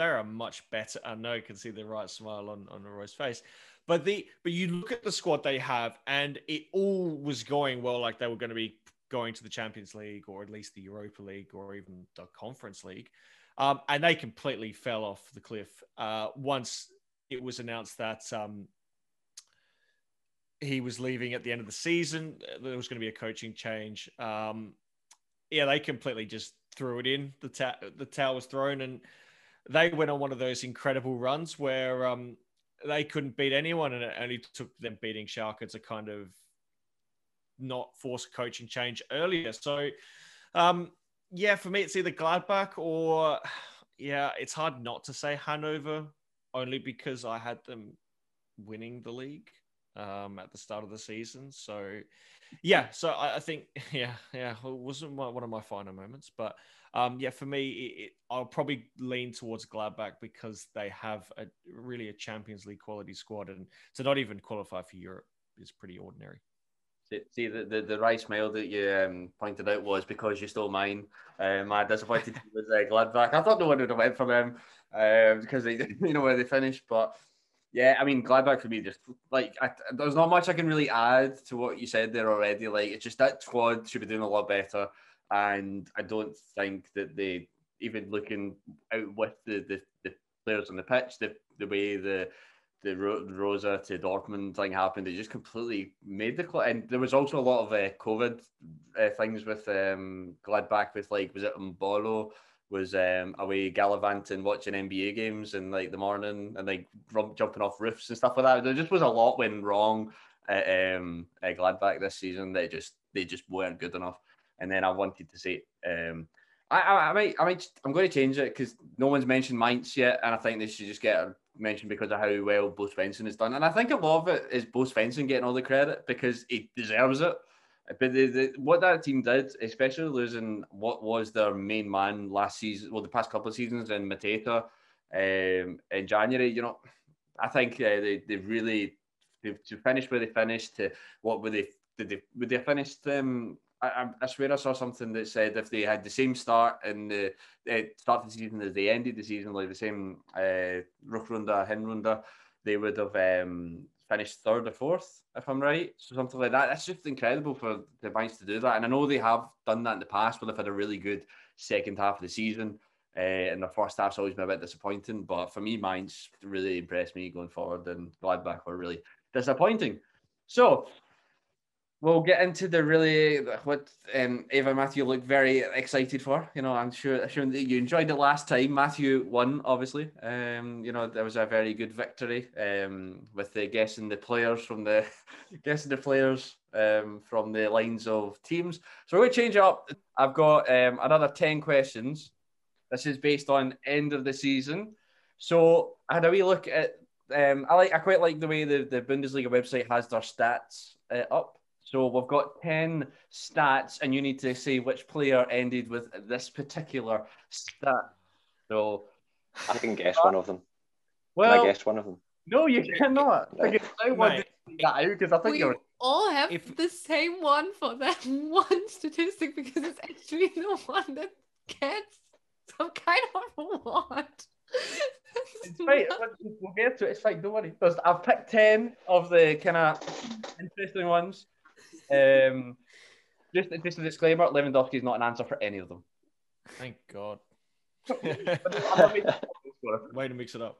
They're a much better. I know you can see the right smile on on Roy's face, but the but you look at the squad they have, and it all was going well. Like they were going to be going to the Champions League or at least the Europa League or even the Conference League. Um, and they completely fell off the cliff uh, once it was announced that um, he was leaving at the end of the season. There was going to be a coaching change. Um, yeah, they completely just threw it in. The ta- the towel was thrown, and they went on one of those incredible runs where um, they couldn't beat anyone, and it only took them beating Schalke to kind of not force a coaching change earlier. So, um, yeah, for me, it's either Gladbach or, yeah, it's hard not to say Hanover, only because I had them winning the league um, at the start of the season. So, yeah, so I, I think, [laughs] yeah, yeah, it wasn't my, one of my final moments, but um, yeah, for me, it, it, I'll probably lean towards Gladbach because they have a really a Champions League quality squad, and to not even qualify for Europe is pretty ordinary. See- the, the, the right smile that you um, pointed out was because you stole mine. Um, my disappointed [laughs] was uh, Gladbach. I thought no one would have went for them um, because they, [laughs] you know where they finished. But yeah, I mean Gladbach for me just like I, there's not much I can really add to what you said there already. Like it's just that squad should be doing a lot better, and I don't think that they even looking out with the, the, the players on the pitch, the the way the the Ro- Rosa to Dortmund thing happened, it just completely made the club. And there was also a lot of uh, COVID uh, things with um, Gladbach, with like was it Embolo was um, away gallivanting, watching NBA games in like the morning, and like rum- jumping off roofs and stuff like that. There just was a lot went wrong at, um, at Gladbach this season. They just they just weren't good enough. And then I wanted to say, um, I, I, I might, I might, I'm going to change it because no one's mentioned Mainz yet, and I think they should just get mentioned because of how well Bo Svensson has done. And I think a lot of it is Bo Svensson getting all the credit because he deserves it. But the, the, what that team did, especially losing what was their main man last season, well, the past couple of seasons in Mateta um, in January, you know, I think uh, they, they really to, finish where they finished, to what were they did they would they finished um I, I swear I saw something that said if they had the same start and the uh, start of the season as they ended the season, like the same uh, Rückrunde, Hinrunde, they would have um, finished third or fourth, if I'm right. So something like that. That's just incredible for the Mainz to do that. And I know they have done that in the past, but they've had a really good second half of the season. Uh, and the first half's always been a bit disappointing. But for me, Mainz really impressed me going forward, and Gladbach were really disappointing. So we'll get into the really what um, Ava Matthew looked very excited for. You know, I'm sure, sure that you enjoyed it last time. Matthew won, obviously. Um, you know, there was a very good victory um, with the guessing the players from the [laughs] guessing the players um, from the lines of teams. So to change up. I've got um, another ten questions. This is based on end of the season. So I had a wee look at. Um, I like. I quite like the way the, the Bundesliga website has their stats uh, up. So we've got 10 stats, and you need to say which player ended with this particular stat. So I can guess one of them. well, Can I guess one of them? no, you cannot. No. Because I wanted Mate. to take that eh? out because I think We you're. all have If- the same one for that [laughs] one statistic because it's actually the one that gets some kind of award. [laughs] It's fine. We'll- We'll get to it. It's fine. Don't worry. There's, I've picked 10 of the kind of interesting ones. Um, just, just a disclaimer Lewandowski is not an answer for any of them. Thank God. I'm not making a score. Way to mix it up.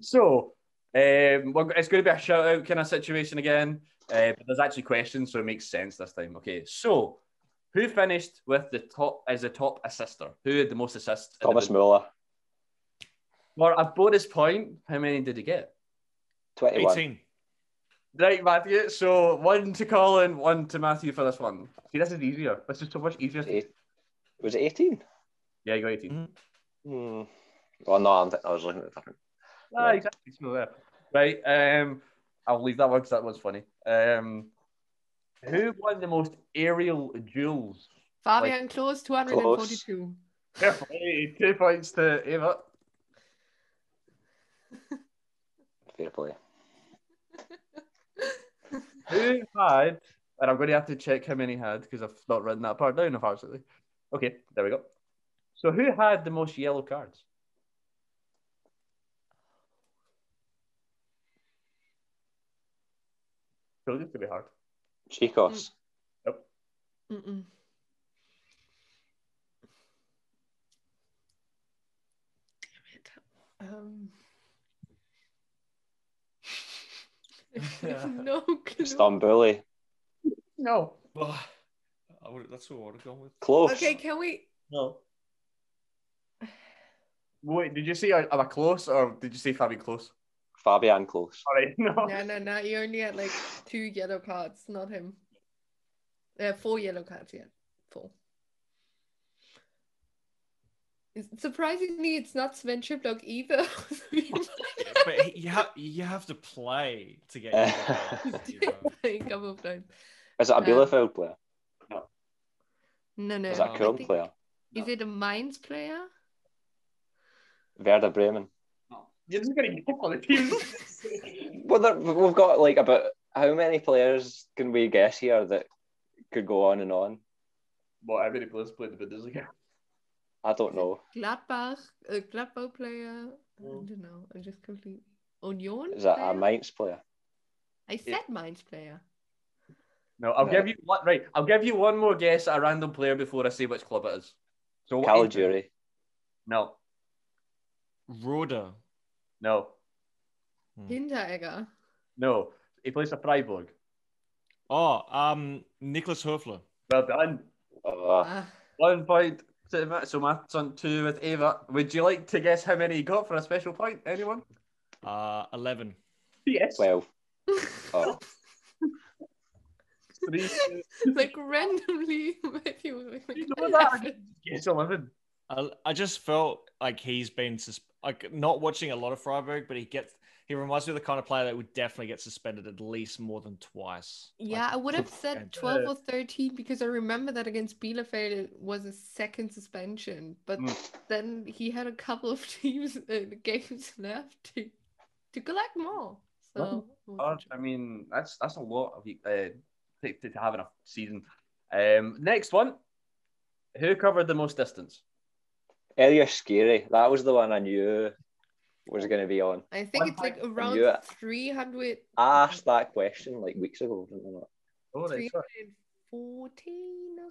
So, um, we're, it's going to be a shout out kind of situation again, uh, but there's actually questions, so it makes sense this time. Okay, so who finished with the top as the top assister? Who had the most assists? Thomas Bundesliga? Muller, For a bonus point, how many did he get? 21. 18. Right, Matthew. So one to Colin, one to Matthew for this one. See, this is easier. This is so much easier. Eight. Was it 18? Yeah, you got 18. Mm-hmm. Well, no, I'm th- I was looking at different. Ah, exactly. So there. Right. Um, I'll leave that one because that one's funny. Um, who won the most aerial duels? Fabian Klos 242. Fair. Two points to Ava. Fair play. Who had, and I'm going to have to check how many had because I've not written that part down, unfortunately. Okay, there we go. So who had the most yellow cards? So this could be hard. Czichos. Mm-mm. Damn it. Um, I have [laughs] [laughs] no clue. Stromboli. No. Oh, I would, that's what I would have gone with. Close. Okay, can we? No. Wait, did you say am I close or did you say Fabian Klos? Fabian Klos. All right, [laughs] no. No, no, no. You only had like two yellow cards, not him. Uh, four yellow cards, yeah. Four. It's- Surprisingly, it's not Sven Schipplock either. [laughs] But you, ha- you have to play to get. [laughs] [laughs] A couple of times. Is it a Um, player? No, no. Is it a I Köln think- player? Is it a Mainz player? Werder Bremen. You're just gonna get on the team. Well, there, we've got like about how many players can we guess here that could go on and on? well, how many players played the Bundesliga? I don't know. Gladbach, a Gladbach player. I Oh. don't know. I'm just completely. Union? Is that player? a Mainz player? I said Mainz player. No, I'll No. give you one. Right, I'll give you one more guess at a random player before I say which club it is. So what is? Caligiuri. No, Roda. no, Hinteregger. no. He plays for Freiburg. Oh, um, Nicolas Höfler. Well done. Ah, One point to Matt. So Matt's on two with Ava. Would you like to guess how many he got for a special point? Anyone? Uh, 11. Yes. 12. [laughs] Oh, Three. like randomly, [laughs] Matthew. You know that? Yes, eleven. I, I just felt like he's been sus- like not watching a lot of Freiburg, but he gets he reminds me of the kind of player that would definitely get suspended at least more than twice. Yeah, I would have [laughs] said 12 or 13 because I remember that against Bielefeld it was a second suspension, but Mm. then he had a couple of [laughs] teams uh, games [laughs] left to to collect more. So Well, it was interesting. I mean, that's that's a lot of uh, to, to have in a season. Um, next one. Who covered the most distance? Ellyes Skhiri. That was the one I knew was it going to be on. I think one it's like around you. 300, I asked that question like weeks ago. didn't I? Oh, 314 or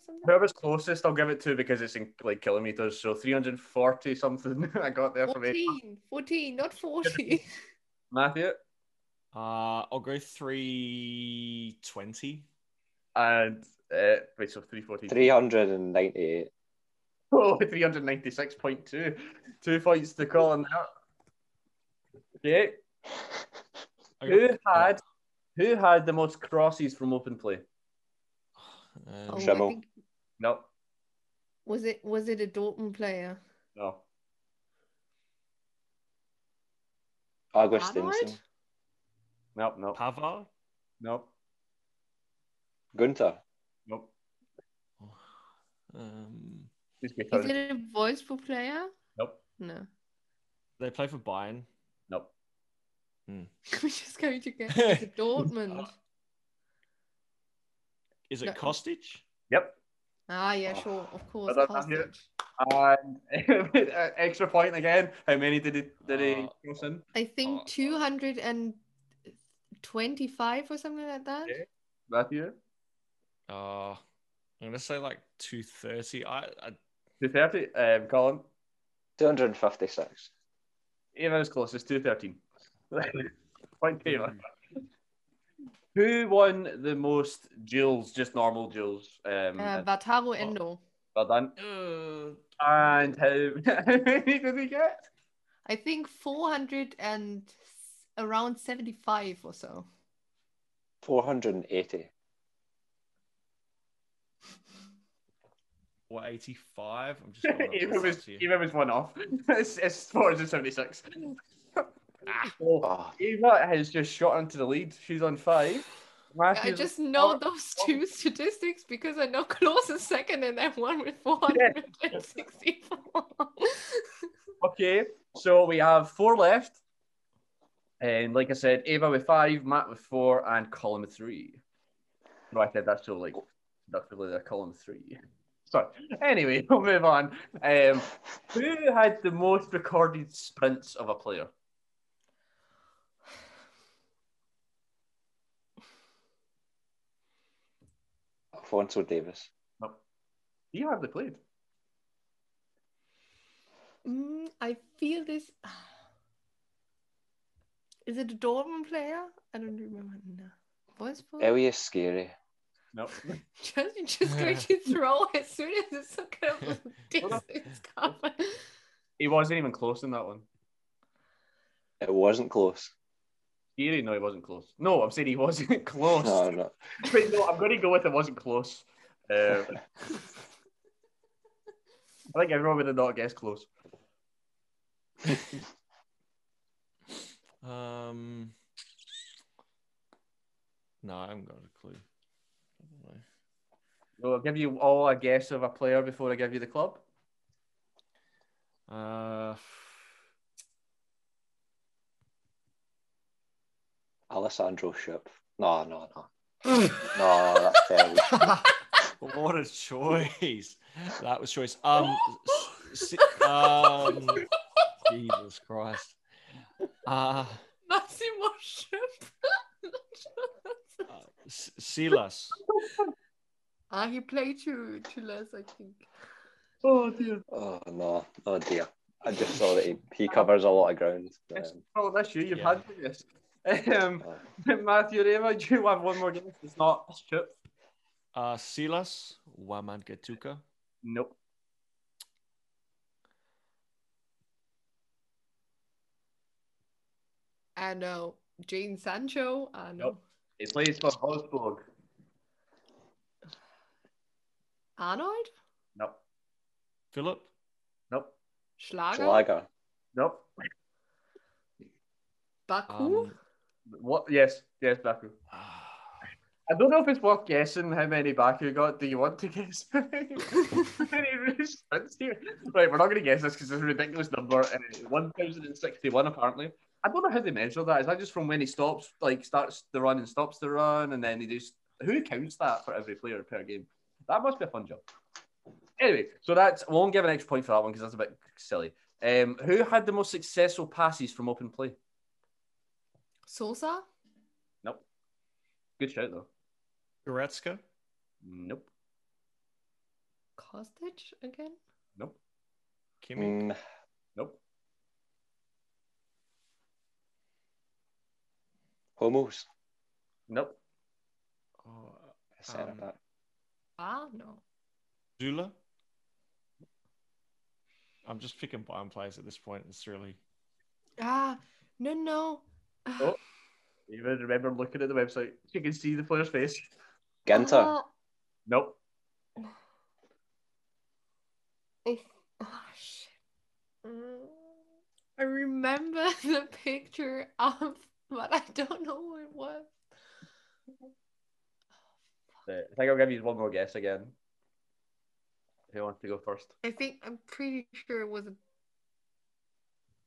something. Whoever's closest, I'll give it to because it's in like kilometers. So 340 something. [laughs] I got there from Ava. 14, 14, not 40. [laughs] Matthew. Uh, I'll go 320. And uh, wait, so 340. 398. [laughs] Oh, 396.2. Two points to Colin that. Who had who had the most crosses from open play? Um, Oh, Schimmel. think- No, was it was it a Dortmund player? no. Augustinsson. Arnold? Nope, nope, Pavard? nope, Günter. nope. Um, Is it a Wolfsburg player? Nope, No. they play for Bayern. [laughs] nope. We're just going to get [laughs] is it Dortmund. Is it No. Kostic? Yep. Ah, yeah, sure, of course. Well done, Matthew. Kostic. And [laughs] extra point again. How many did he did he Uh, cross in? I think Oh. 225 or something like that. Yeah. Matthew? Uh, I'm gonna say like 230. I, I 230. Um, Colin? 256. Even as close as 213. Point to Who won the most duels, just normal duels? Um, Uh, Wataru Endo. well done. uh, And how, [laughs] how many did he get? I think 400 and around 75 or so. 480. what 85? I'm just going Ava was, Eva one off. [laughs] It's, it's 476. Oh, Eva has just shot into the lead. She's on five. I just know four. those two statistics because I know close is second and then one with 464. Okay, so we have four left. And like I said, Ava with five, Matt with four, and Colin with three. No, I said that's so like that's really a Colin three. Sorry. Anyway, [laughs] we'll move on. Um, who had the most recorded sprints of a player? Alphonso Davies. No. He hardly played. Mm, I feel this. [sighs] Is it a Dortmund player? I don't remember. No. Wolfsburg? Ellyes Skhiri. Nope. [laughs] [laughs] Just, you're just going to [laughs] throw as soon as it's some kind of distance cover. He wasn't even close in that one. It wasn't close. Skhiri? No, he wasn't close. No, I'm saying he wasn't [laughs] close. No, no. [laughs] Wait, no, I'm going to go with it wasn't close. Uh, I think everyone would have not guessed close. [laughs] Um, no, I haven't got a clue. I don't know. So I'll give you all a guess of a player before I give you the club. Uh, Alessandro Schöpf. No, no, no. [laughs] No, that's terrible. [laughs] what a choice! That was choice. Um, s- s- um, Jesus Christ. Uh, Massimo Schipp. uh, Silas. ah, he played to, to less, I think. Oh dear. Oh, no. Oh, dear. I just saw that he, he covers a lot of ground. Um, Oh, that's you. You've Yeah. had this. Um, uh, [laughs] Matthew Reva, do you have one more guess? It's not Chip. Uh, Silas Wamangituka. Nope. I know. Jadon Sancho. I know. Nope. He plays for Wolfsburg. Arnold? Nope. Philip. Nope. Schlager? Schlager. Nope. Baku? Um, What? Yes. Yes, Baku. [sighs] I don't know if it's worth guessing how many Baku got. Do you want to guess? [laughs] Right, we're not going to guess this because it's a ridiculous number. And 1,061 apparently. I don't know how they measure that. Is that just from when he stops, like starts the run and stops the run, and then he just who counts that for every player per game? That must be a fun job. Anyway, so that's won't give an extra point for that one because that's a bit silly. Um, who had the most successful passes from open play? Sosa? Nope. Good shout though. Goretzka. Nope. Kostic again? Nope. Kimmich. Mm, Nope. Homos. Nope. Oh, Centre Um, back. Ah, no. Süle. I'm just picking Bayern players at this point. It's really Ah, no, no. Oh. [sighs] Even remember looking at the website, you can see the player's face. Ginter. Oh, Nope. I, oh, shit. Mm, I remember [laughs] the picture of, but I don't know what it was. Uh, I think I'll give you one more guess again. Who wants to go first? I think I'm pretty sure it was. A...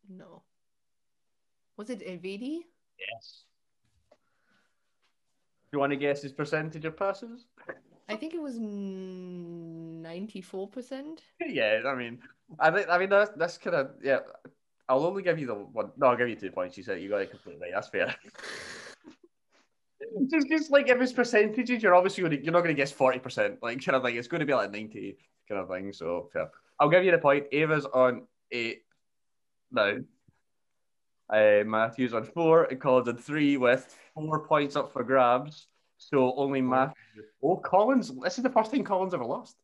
No. Was it Evidi? Yes. Do you want to guess his percentage of passes? I think it was ninety-four percent. yeah, I mean, I think I mean that's that's kind of yeah. I'll only give you the one. No, I'll give you two points. You said you got it completely. That's fair. [laughs] just, just like if it's percentages, you're obviously to, you're not going to guess forty percent. Like kind of like it's going to be like ninety kind of thing. So fair. I'll give you the point. Ava's on eight now. Uh, Matthew's on four and Collins on three with four points up for grabs. So only Matthew. Oh, Collins! This is the first time Collins ever lost.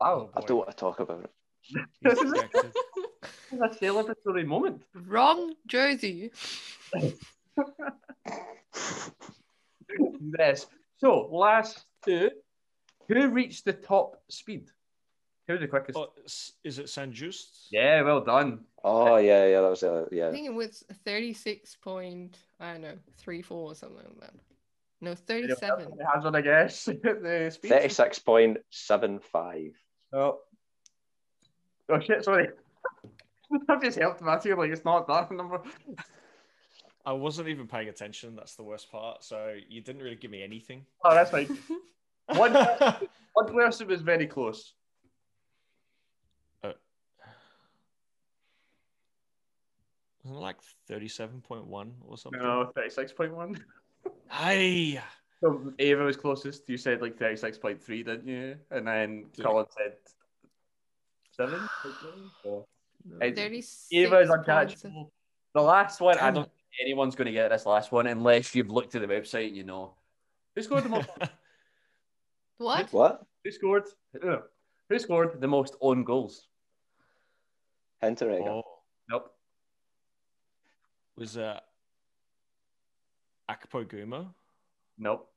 Wow, I don't want to talk about it. [laughs] this is Rejected. a celebratory moment. Wrong jersey. [laughs] Yes. So last two, who reached the top speed? Who's the quickest? Oh, is it San Just? Yeah, well done. Oh yeah, yeah, that was a I yeah. think it was thirty-six point. I don't know, three four or something like that. No, thirty-seven. Has one, I guess. [laughs] Thirty-six point seven five. Oh. Oh shit! Sorry. [laughs] I've just helped Matthew. Like it's not that number. I wasn't even paying attention. That's the worst part. So you didn't really give me anything. Oh, that's fine. [laughs] One, Uh, one person was very close. Wasn't it like thirty-seven point one or something? No, thirty-six point one. Hey, [laughs] So Ava was closest. You said like thirty-six point three, didn't you? And then Did Colin said seven. So, it- Thirty-six. Ava is points. uncatchable. The last one, I don't think anyone's going to get this last one unless you've looked at the website and you know. Who scored the most? [laughs] What? What? who scored? Who scored the most own goals? Hinteregger. oh, Nope. Was uh, Akpoguma? Nope.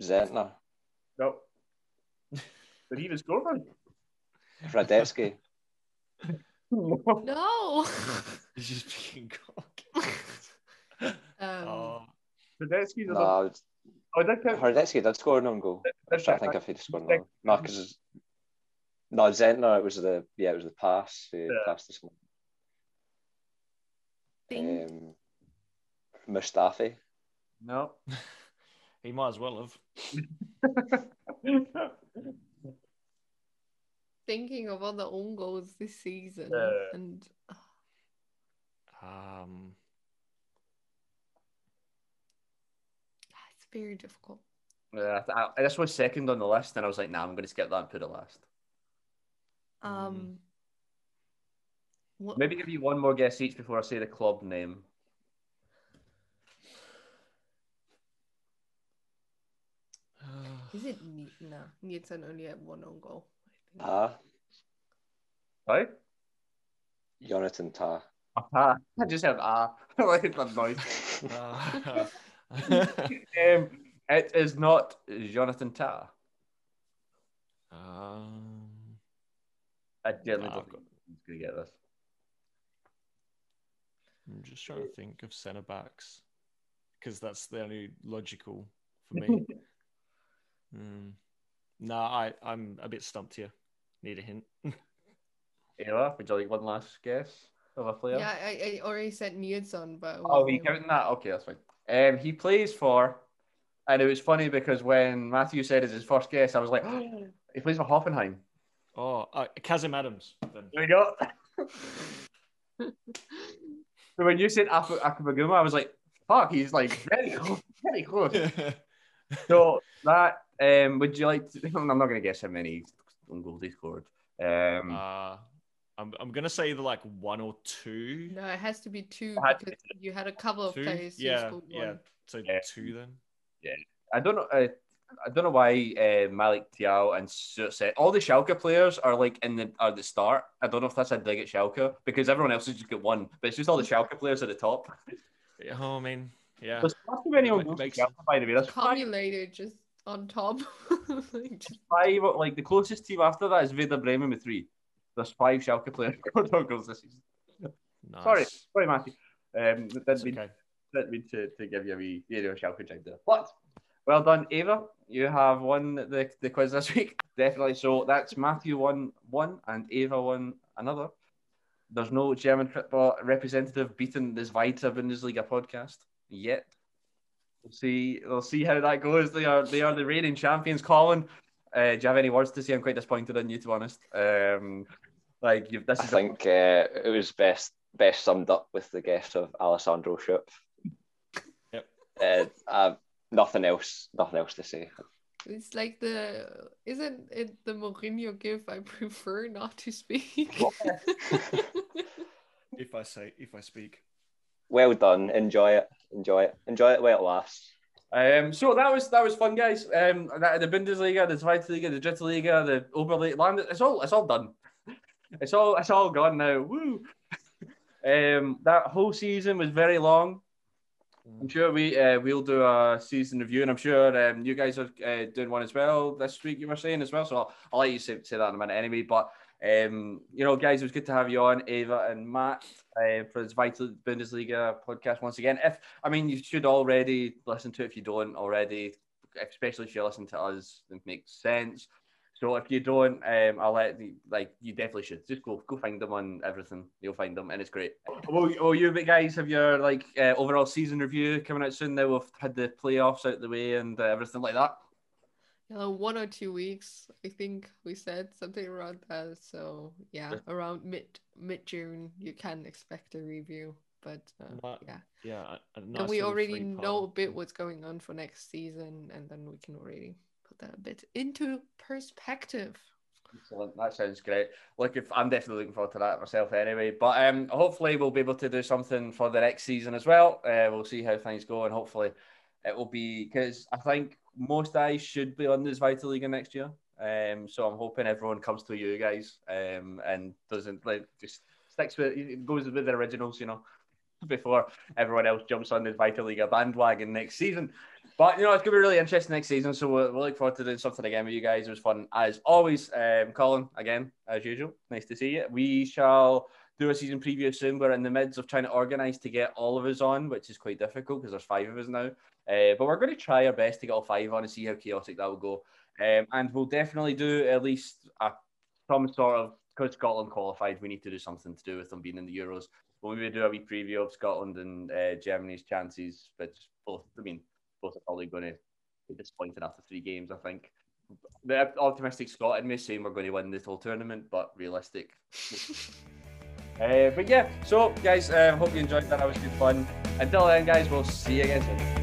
Zentner. Nope. [laughs] Did he even score one? Hradecky. No. [laughs] He's just picking cock. [laughs] um, oh, Hradecky's a no, it's- Oh, that count? Hradecky did score an own goal. I was trying to think if he'd scored another. No, because no Zentner. It was the yeah, it was the pass. He Yeah. passed this one. Um, Mustafi. No. [laughs] he might as well have. [laughs] thinking of all the own goals this season, Yeah. and Um, ah, it's very difficult. Uh, I, this was second on the list, and I was like, nah, I'm going to skip that and put it last. Um. What, Maybe give you one more guess each before I say the club name. [sighs] is it? Ni- No, Nielsen only had one on goal. I think. Ta, Right? Jonathan Tah. Ah, I just have ah. [laughs] I like the noise. Uh, [laughs] [laughs] um, it is not Jonathan Tah. um, I generally Nah, don't I've think he's going to get this. I'm just trying to think of centre backs because that's the only logical for me. [laughs] mm. No, I I'm a bit stumped here. Need a hint. [laughs] Ava, would you like one last guess of a player? Yeah, I, I already said Nielsen, but Oh, are you counting that? Okay, that's fine. Um, he plays for, and it was funny because when Matthew said it's his first guess, I was like, [gasps] he plays for Hoffenheim. Oh, uh, Kasim Adams. Then. There we go. [laughs] so when you said Ak- Akpoguma, I was like, fuck, he's like very close, very close. [laughs] So that, um, would you like to, [laughs] I'm not going to guess how many goals he scored. Um, uh, I'm I'm gonna say either like one or two. No, it has to be two Had to because you had a couple of Two? players Yeah, yeah. one. So Yeah. two then. Yeah, I don't know. Uh, I don't know why uh, Malick Thiaw and said all the Schalke players are like in the are the start. I don't know if that's a dig at Schalke because everyone else has just got one, but it's just all the Schalke players at the top. Yeah, Oh, I mean, yeah. There's not too many on It goals for makes- Schalke, by the way. There's five, Cumulated just on top. [laughs] Like, just- five. Like the closest team after that is Werder Bremen with three. There's five Schalke players [laughs] scored on goals this season. Nice. Sorry, sorry, Matthew. Um, didn't mean, okay. didn't mean to, to give you a wee you know, Schalke joke there. But well done, Ava. You have won the, the quiz this [laughs] week. Definitely. So that's Matthew won one and Ava won another. There's no German football representative beating this Zweite Bundesliga podcast yet. We'll see. We'll see how that goes. They are they are the reigning champions. Colin, uh, do you have any words to say? I'm quite disappointed in you, to be honest. Um, like you've, this I is think uh, it was best best summed up with the guest of Alessandro Schöpf. Yep. Uh, uh, nothing else. Nothing else to say. It's like the isn't it the Mourinho gif? I [laughs] prefer not to speak. If I say, if I speak. Well done. Enjoy it. Enjoy it. Enjoy it while it lasts. Um, so that was that was fun, guys. Um, that, the Bundesliga, the Zweite Liga, the Dritte Liga, the Oberland, it's all it's all done. It's all it's all gone now. Woo! [laughs] um, that whole season was very long. I'm sure we uh, we'll do a season review, and I'm sure um, you guys are uh, doing one as well this week. You were saying as well, so I'll, I'll let you say, say that in a minute anyway. But um, you know, guys, it was good to have you on, Ava and Matt, uh, for this Zweite Bundesliga podcast once again. If I mean, you should already listen to it if you don't already, especially if you listen to us, it makes sense. So if you don't, um, I'll let the, like you definitely should just go go find them on everything. You'll find them, and it's great. Well, well you guys have your like uh, overall season review coming out soon. Now we've had the playoffs out the way and uh, everything like that. Uh, one or two weeks, I think we said something around that. So yeah, around mid mid June, you can expect a review. But uh, Ni- yeah, Yeah. a- a and we already know a bit what's going on for next season, and then we can already put that a bit into perspective. Excellent. That sounds great. Look, if I'm definitely looking forward to that myself anyway. But um, hopefully we'll be able to do something for the next season as well. Uh, we'll see how things go, and hopefully it will be because I think most eyes should be on this Zweite Liga next year. Um, so I'm hoping everyone comes to you guys um, and doesn't like just sticks with it goes with the originals, you know, [laughs] before everyone else jumps on the Zweite Liga bandwagon next season. But you know, it's gonna be really interesting next season. So we'll, we'll look forward to doing something again with you guys. It was fun as always. Um, Colin, again as usual, nice to see you. We shall do a season preview soon. We're in the midst of trying to organise to get all of us on, which is quite difficult because there's five of us now. Uh, but we're going to try our best to get all five on and see how chaotic that will go. Um, and we'll definitely do at least a, some sort of because Scotland qualified. We need to do something to do with them being in the Euros. We'll maybe do a wee preview of Scotland and uh, Germany's chances, but both. I mean, both are probably going to be disappointed after three games. I think the optimistic Scot in me saying we're going to win this whole tournament, but realistic. [laughs] uh, but yeah, so guys, um, hope you enjoyed that. That was good fun. Until then, guys, we'll see you again soon.